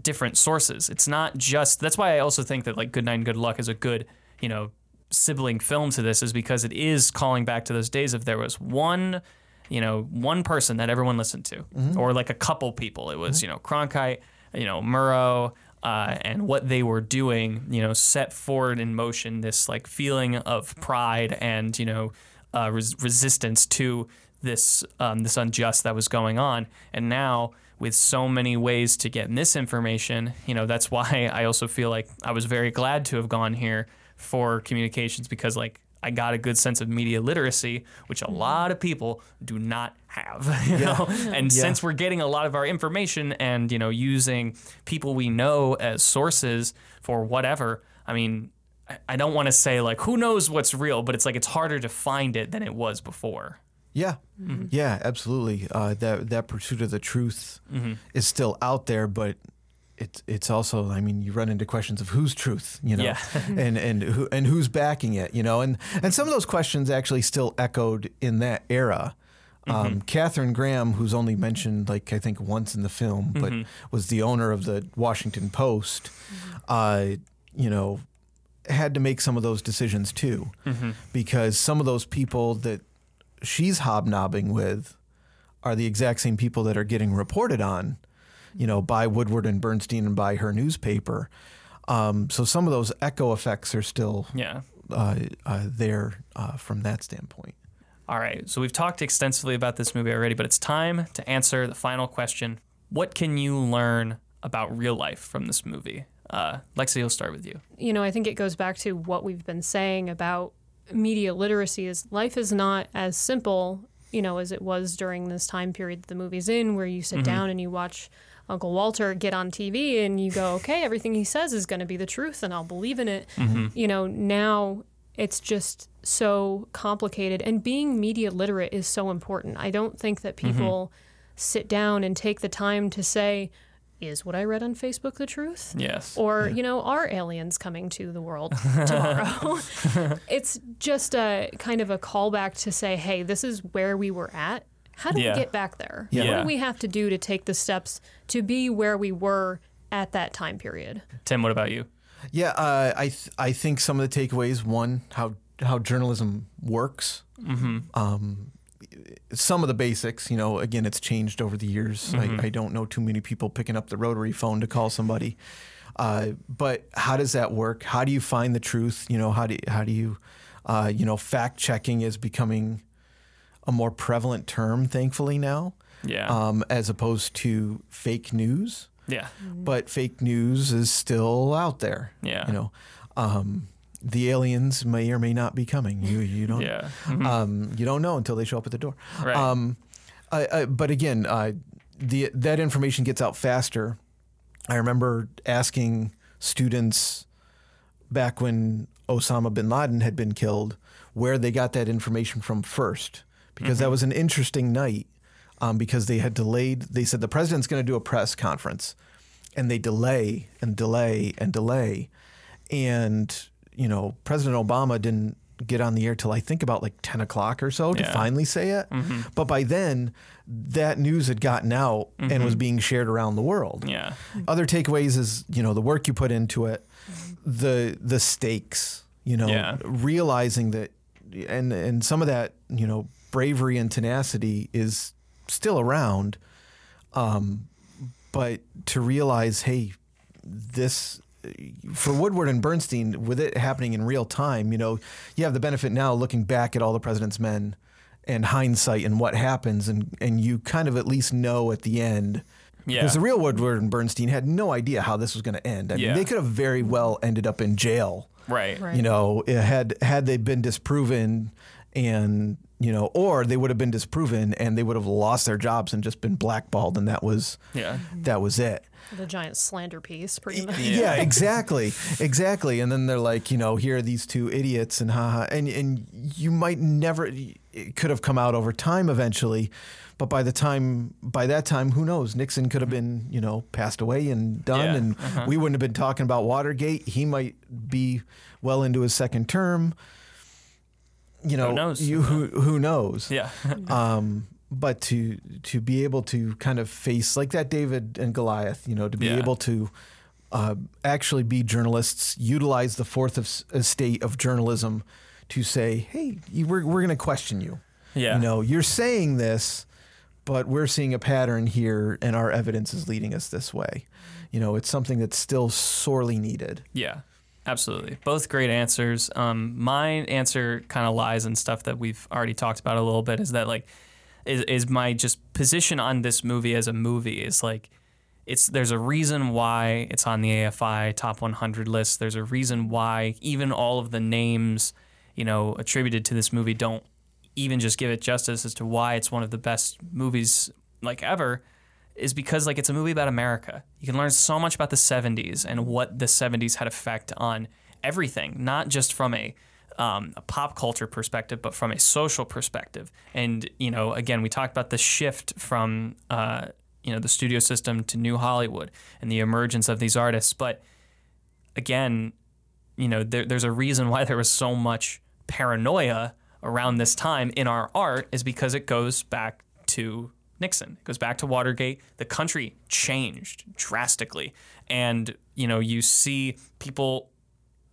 different sources. It's not just that's why I also think that like Good Night and Good Luck is a good, you know, sibling film to this is because it is calling back to those days of there was one you know, one person that everyone listened to, or like a couple people. It was, you know, Cronkite, you know, Murrow, uh, and what they were doing, you know, set forward in motion this like feeling of pride and, you know, uh, res- resistance to this um, this unjust that was going on. And now with so many ways to get misinformation, you know, that's <laughs> why I also feel like I was very glad to have gone here for communications because like I got a good sense of media literacy, which a mm-hmm. lot of people do not have. <laughs> You know? And Yeah. since we're getting a lot of our information and, you know, using people we know as sources for whatever, I mean, I- don't want to say like who knows what's real, but it's like it's harder to find it than it was before. Yeah, mm-hmm. yeah, absolutely. Uh, that that pursuit of the truth mm-hmm. is still out there, but it's it's also. I mean, you run into questions of whose truth, you know, Yeah. <laughs> and and who and who's backing it, you know, and and some of those questions actually still echoed in that era. Um, Katharine Graham, who's only mentioned like I think once in the film, but was the owner of the Washington Post, uh, you know, had to make some of those decisions too, because some of those people that she's hobnobbing with are the exact same people that are getting reported on, you know, by Woodward and Bernstein and by her newspaper. Um, so some of those echo effects are still Yeah. uh, uh, there uh, from that standpoint. All right. So we've talked extensively about this movie already, but it's time to answer the final question. What can you learn about real life from this movie? Uh, Lexie, we'll start with you. you know, I think it goes back to what we've been saying about media literacy is life is not as simple, you know, as it was during this time period that the movie's in, where you sit down and you watch Uncle Walter get on TV and you go, okay, everything he says is going to be the truth and I'll believe in it. Mm-hmm. You know, now it's just so complicated and being media literate is so important. I don't think that mm-hmm. people sit down and take the time to say, is what I read on Facebook the truth? Yes. Or, you know, are aliens coming to the world <laughs> tomorrow? <laughs> it's just a kind of a callback to say, hey, this is where we were at. How do Yeah. we get back there? Yeah. What do we have to do to take the steps to be where we were at that time period? Tim, what about you? Yeah, uh, I th- I think some of the takeaways one how how journalism works. Um, some of the basics, you know, again, it's changed over the years. I, I don't know too many people picking up the rotary phone to call somebody. Uh, but how does that work? How do you find the truth? You know, how do how do you, uh, you know, fact checking is becoming a more prevalent term, thankfully now, Yeah. um, as opposed to fake news yeah. but fake news is still out there. Yeah. You know, um, the aliens may or may not be coming. You you don't Yeah. um, you don't know until they show up at the door. Right. Um, I, I, but again, uh, the that information gets out faster. I remember asking students back when Osama bin Laden had been killed where they got that information from first, because that mm-hmm. was an interesting night. Um, because they had delayed, they said the president's going to do a press conference, and they delay and delay and delay, and you know President Obama didn't get on the air till I think about like ten o'clock or so to Yeah. finally say it. Mm-hmm. But by then, that news had gotten out and was mm-hmm. being shared around the world. Yeah. Other takeaways is you know the work you put into it, the the stakes. You know, Yeah. realizing that, and and some of that you know bravery and tenacity is still around. Um, but to realize, hey, this for Woodward and Bernstein, with it happening in real time, you know, you have the benefit now looking back at all the president's men and hindsight and what happens, and and you kind of at least know at the end. Yeah. Because the real Woodward and Bernstein had no idea how this was going to end. I Yeah. mean, they could have very well ended up in jail. Right. Right. You know, it had had they been disproven, and you know, or they would have been disproven and they would have lost their jobs and just been blackballed, and that was Yeah. that was it. The giant slander piece, pretty much. Yeah, exactly, exactly. And then they're like, you know, here are these two idiots, and haha, and and you might never. It could have come out over time eventually, but by the time by that time, who knows? Nixon could have been, you know, passed away and done, Yeah, and uh-huh. we wouldn't have been talking about Watergate. He might be well into his second term. You know, knows? You who who knows? <laughs> Yeah. um, but to to be able to kind of face like that David and Goliath, you know, to be Yeah. able to uh, actually be journalists, utilize the fourth of, estate of journalism to say, hey, you, we're we're going to question you. Yeah. You know, you're saying this, but we're seeing a pattern here, and our evidence is leading us this way. You know, it's something that's still sorely needed. Yeah, absolutely. Both great answers. Um, my answer kind of lies in stuff that we've already talked about a little bit. Is that like, is, is my just position on this movie as a movie is like, it's there's a reason why it's on the AFI top 100 list. There's a reason why even all of the names, you know, attributed to this movie don't even just give it justice as to why it's one of the best movies like ever is because like it's a movie about America. You can learn so much about the 70s and what the 70s had effect on everything, not just from a, um, a pop culture perspective, but from a social perspective. And you know, again, we talked about the shift from uh, you know the studio system to New Hollywood and the emergence of these artists. But again, you know, there, there's a reason why there was so much paranoia around this time in our art is because it goes back to Nixon. It goes back to Watergate. The country changed drastically. And, you know, you see people,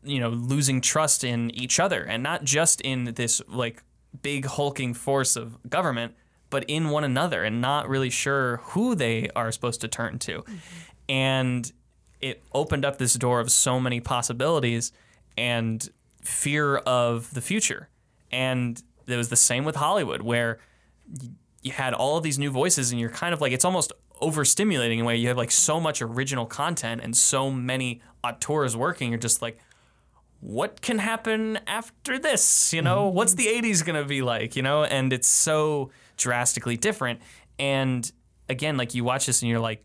you know, losing trust in each other and not just in this like big hulking force of government, but in one another and not really sure who they are supposed to turn to. And it opened up this door of so many possibilities and fear of the future. And it was the same with Hollywood, where you had all of these new voices, and you're kind of like it's almost overstimulating in a way. You have like so much original content and so many auteurs working. You're just like, what can happen after this? You know, mm-hmm. what's the 80s going to be like? You know, and it's so drastically different. And again, like you watch this and you're like,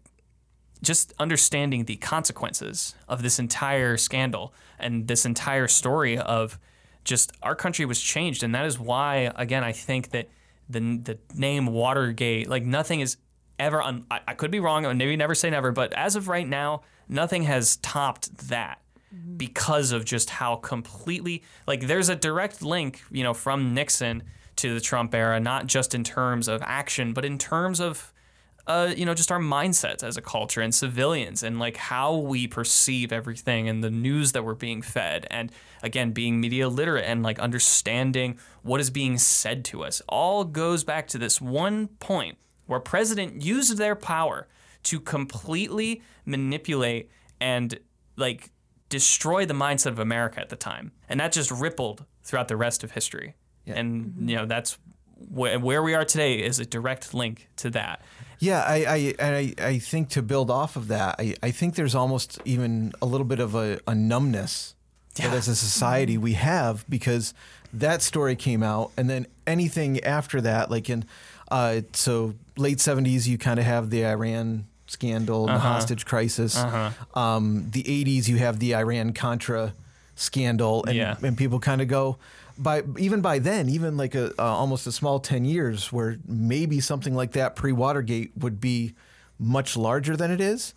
just understanding the consequences of this entire scandal and this entire story of just our country was changed. And that is why, again, I think that the, the name Watergate, like nothing is ever, un, I, I could be wrong, or maybe never say never, but as of right now, nothing has topped that mm-hmm. because of just how completely like there's a direct link you know from Nixon to the Trump era not just in terms of action but in terms of uh, you know just our mindsets as a culture and civilians and like how we perceive everything and the news that we're being fed and again being media literate and like understanding what is being said to us all goes back to this one point where president used their power to completely manipulate and like destroy the mindset of America at the time, and that just rippled throughout the rest of history. And you know that's wh- where we are today is a direct link to that. Yeah, I, I, I, I think to build off of that, I, I think there's almost even a little bit of a, a numbness that as a society we have because that story came out, and then anything after that, like in, uh, so late 70s, you kind of have the Iran scandal, and the hostage crisis. Uh Um, the 80s, you have the Iran Contra scandal, and, Yeah. and people kind of go, by even by then, even like a uh, almost a small ten years, where maybe something like that pre Watergate would be much larger than it is.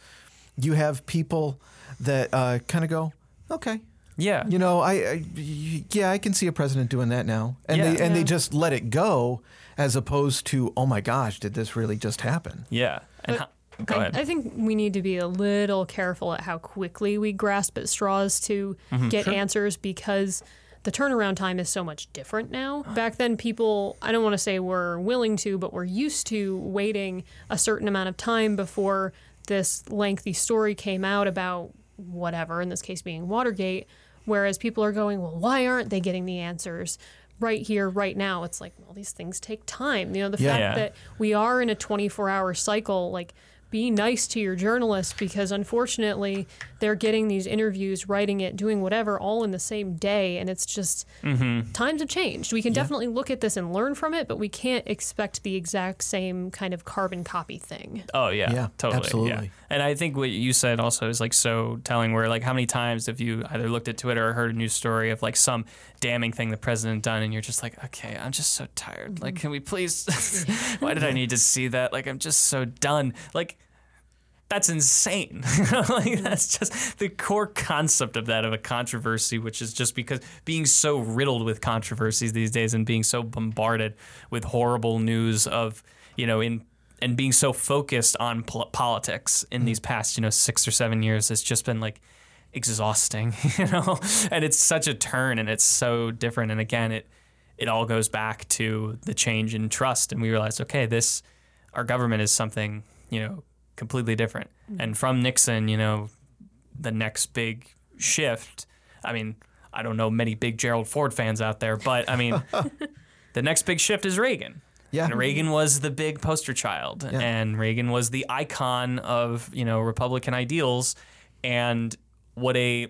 You have people that uh, kind of go, okay, Yeah, you know, I, I yeah, I can see a president doing that now, and they Yeah. and they just let it go, as opposed to, oh my gosh, did this really just happen? yeah. And But go I, ahead. I think we need to be a little careful at how quickly we grasp at straws to Mm-hmm. get answers because the turnaround time is so much different now. Back then, people, I don't want to say were willing to, but were used to waiting a certain amount of time before this lengthy story came out about whatever, in this case being Watergate. Whereas people are going, well, why aren't they getting the answers? Right here, right now, it's like, well, these things take time. You know, the Yeah. fact Yeah. that we are in a 24 hour cycle like be nice to your journalists because unfortunately they're getting these interviews writing it doing whatever all in the same day and it's just Mm-hmm. times have changed we can definitely look at this and learn from it but we can't expect the exact same kind of carbon copy thing Oh yeah, Yeah, totally. absolutely. Yeah. And I think what you said also is like so telling. Where like how many times have you either looked at Twitter or heard a news story of like some damning thing the president done, and you're just like, okay, I'm just so tired. Like, can we please? <laughs> <laughs> Why did I need to see that? Like, I'm just so done. Like. That's insane. <laughs> like mm-hmm. that's just the core concept of that of a controversy, which is just because being so riddled with controversies these days and being so bombarded with horrible news of you know in and being so focused on pol- politics in mm-hmm. these past you know six or seven years has just been like exhausting <laughs> you know? And it's such a turn and it's so different. And again it it all goes back to the change in trust, and we realized, okay, this our government is something you know completely different. Mm-hmm. And from Nixon, you know, the next big shift. I mean, I don't know many big Gerald Ford fans out there, but I mean, <laughs> the next big shift is Reagan. Yeah. And Reagan was the big poster child, Yeah. and Reagan was the icon of you know Republican ideals, and what a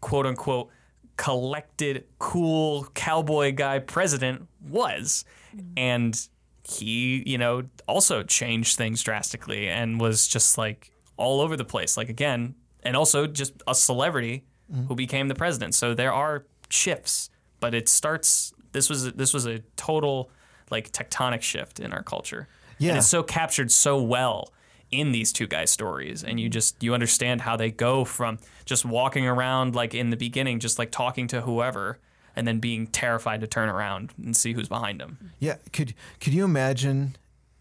quote unquote collected, cool cowboy guy president was, mm-hmm. and he you know also changed things drastically and was just like all over the place. Like again, and also just a celebrity who mm-hmm. became the president. So there are shifts, but it starts. This was this was a total like tectonic shift in our culture. Yeah. and it's so captured so well in these two guys' stories, and you mm-hmm. just you understand how they go from just walking around like in the beginning, just like talking to whoever, and then being terrified to turn around and see who's behind them. Yeah, could could you imagine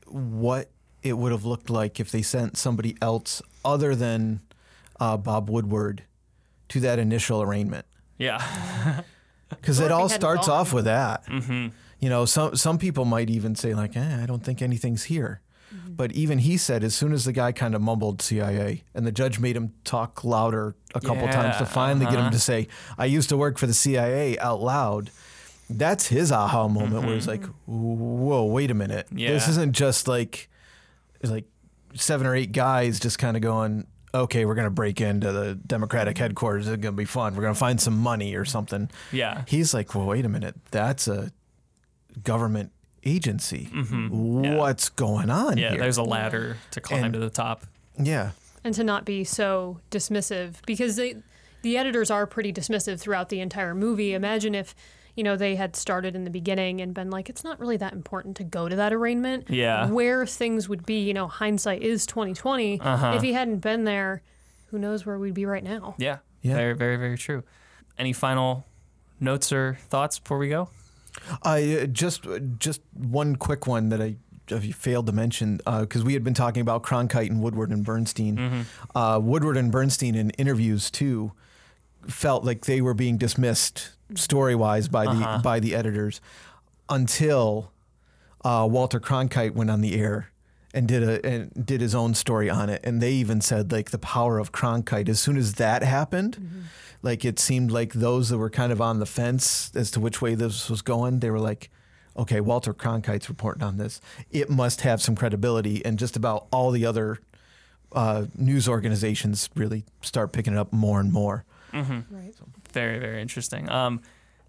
what it would have looked like if they sent somebody else other than uh, Bob Woodward to that initial arraignment? Yeah, <laughs> Because it all starts off with that. Mm-hmm. You know, some some people might even say like, eh, "I don't think anything's here," Mm-hmm. but even he said as soon as the guy kind of mumbled CIA, and the judge made him talk louder a couple times to Yeah, finally get him to uh-huh. say, "I used to work for the CIA" out loud. That's his aha moment where he's like, mm-hmm. "Whoa, wait a minute! This isn't just like like seven or eight guys just kind of going." Okay, we're gonna break into the Democratic mm-hmm. headquarters. It's gonna be fun. We're gonna find some money or something. yeah. He's like, well, wait a minute. That's a government agency. What's going on Mm-hmm. Yeah, here? there's a ladder to climb And- to the top. yeah. and to not be so dismissive because they the editors are pretty dismissive throughout the entire movie imagine if you know they had started in the beginning and been like it's not really that important to go to that arraignment Yeah. where things would be you know hindsight is 2020 Uh-huh. if he hadn't been there who knows where we'd be right now Yeah, Yeah. very, very, very true. Any final notes or thoughts before we go? I uh, just just one quick one that I uh, failed to mention because we had been talking about Cronkite and Woodward and Bernstein. Mm-hmm. Uh, Woodward and Bernstein in interviews too felt like they were being dismissed story wise by Uh-huh. the by the editors until uh, Walter Cronkite went on the air and did a and did his own story on it, and they even said like the power of Cronkite. As soon as that happened, like it seemed like those that were kind of on the fence as to which way this was going, they were like, okay, Walter Cronkite's reporting on this. It must have some credibility, and just about all the other uh, news organizations really start picking it up more and more. right So. Very, very interesting. Um,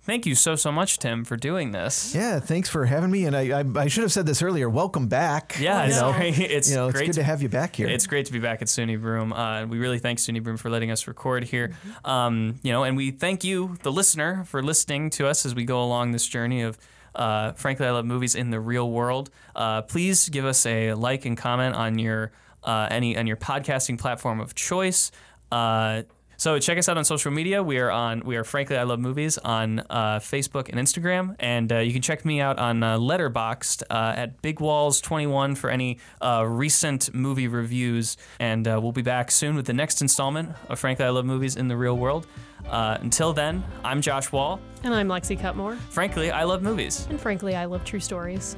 thank you so, so much, Tim, for doing this. Yeah, thanks for having me. And I, I, I should have said this earlier. Welcome back. Yeah, Oh, it's no. great. It's you know, it's great good to have you back here. It's great to be back at SUNY Broome. Uh, and we really thank SUNY Broome for letting us record here. Um, you know, and we thank you, the listener, for listening to us as we go along this journey of. Uh, frankly, I love movies in the real world. Uh, please give us a like and comment on your uh, any on your podcasting platform of choice. Uh, so check us out on social media. We are on we are frankly I love movies on uh, Facebook and Instagram, and uh, you can check me out on uh, Letterboxd uh, at Big Wahls Twenty One for any uh, recent movie reviews. And uh, we'll be back soon with the next installment of Frankly I Love Movies in the Real World. Uh, until then, I'm Josh Wall. and i'm lexie cutmore Frankly, I love movies. and frankly i love true stories.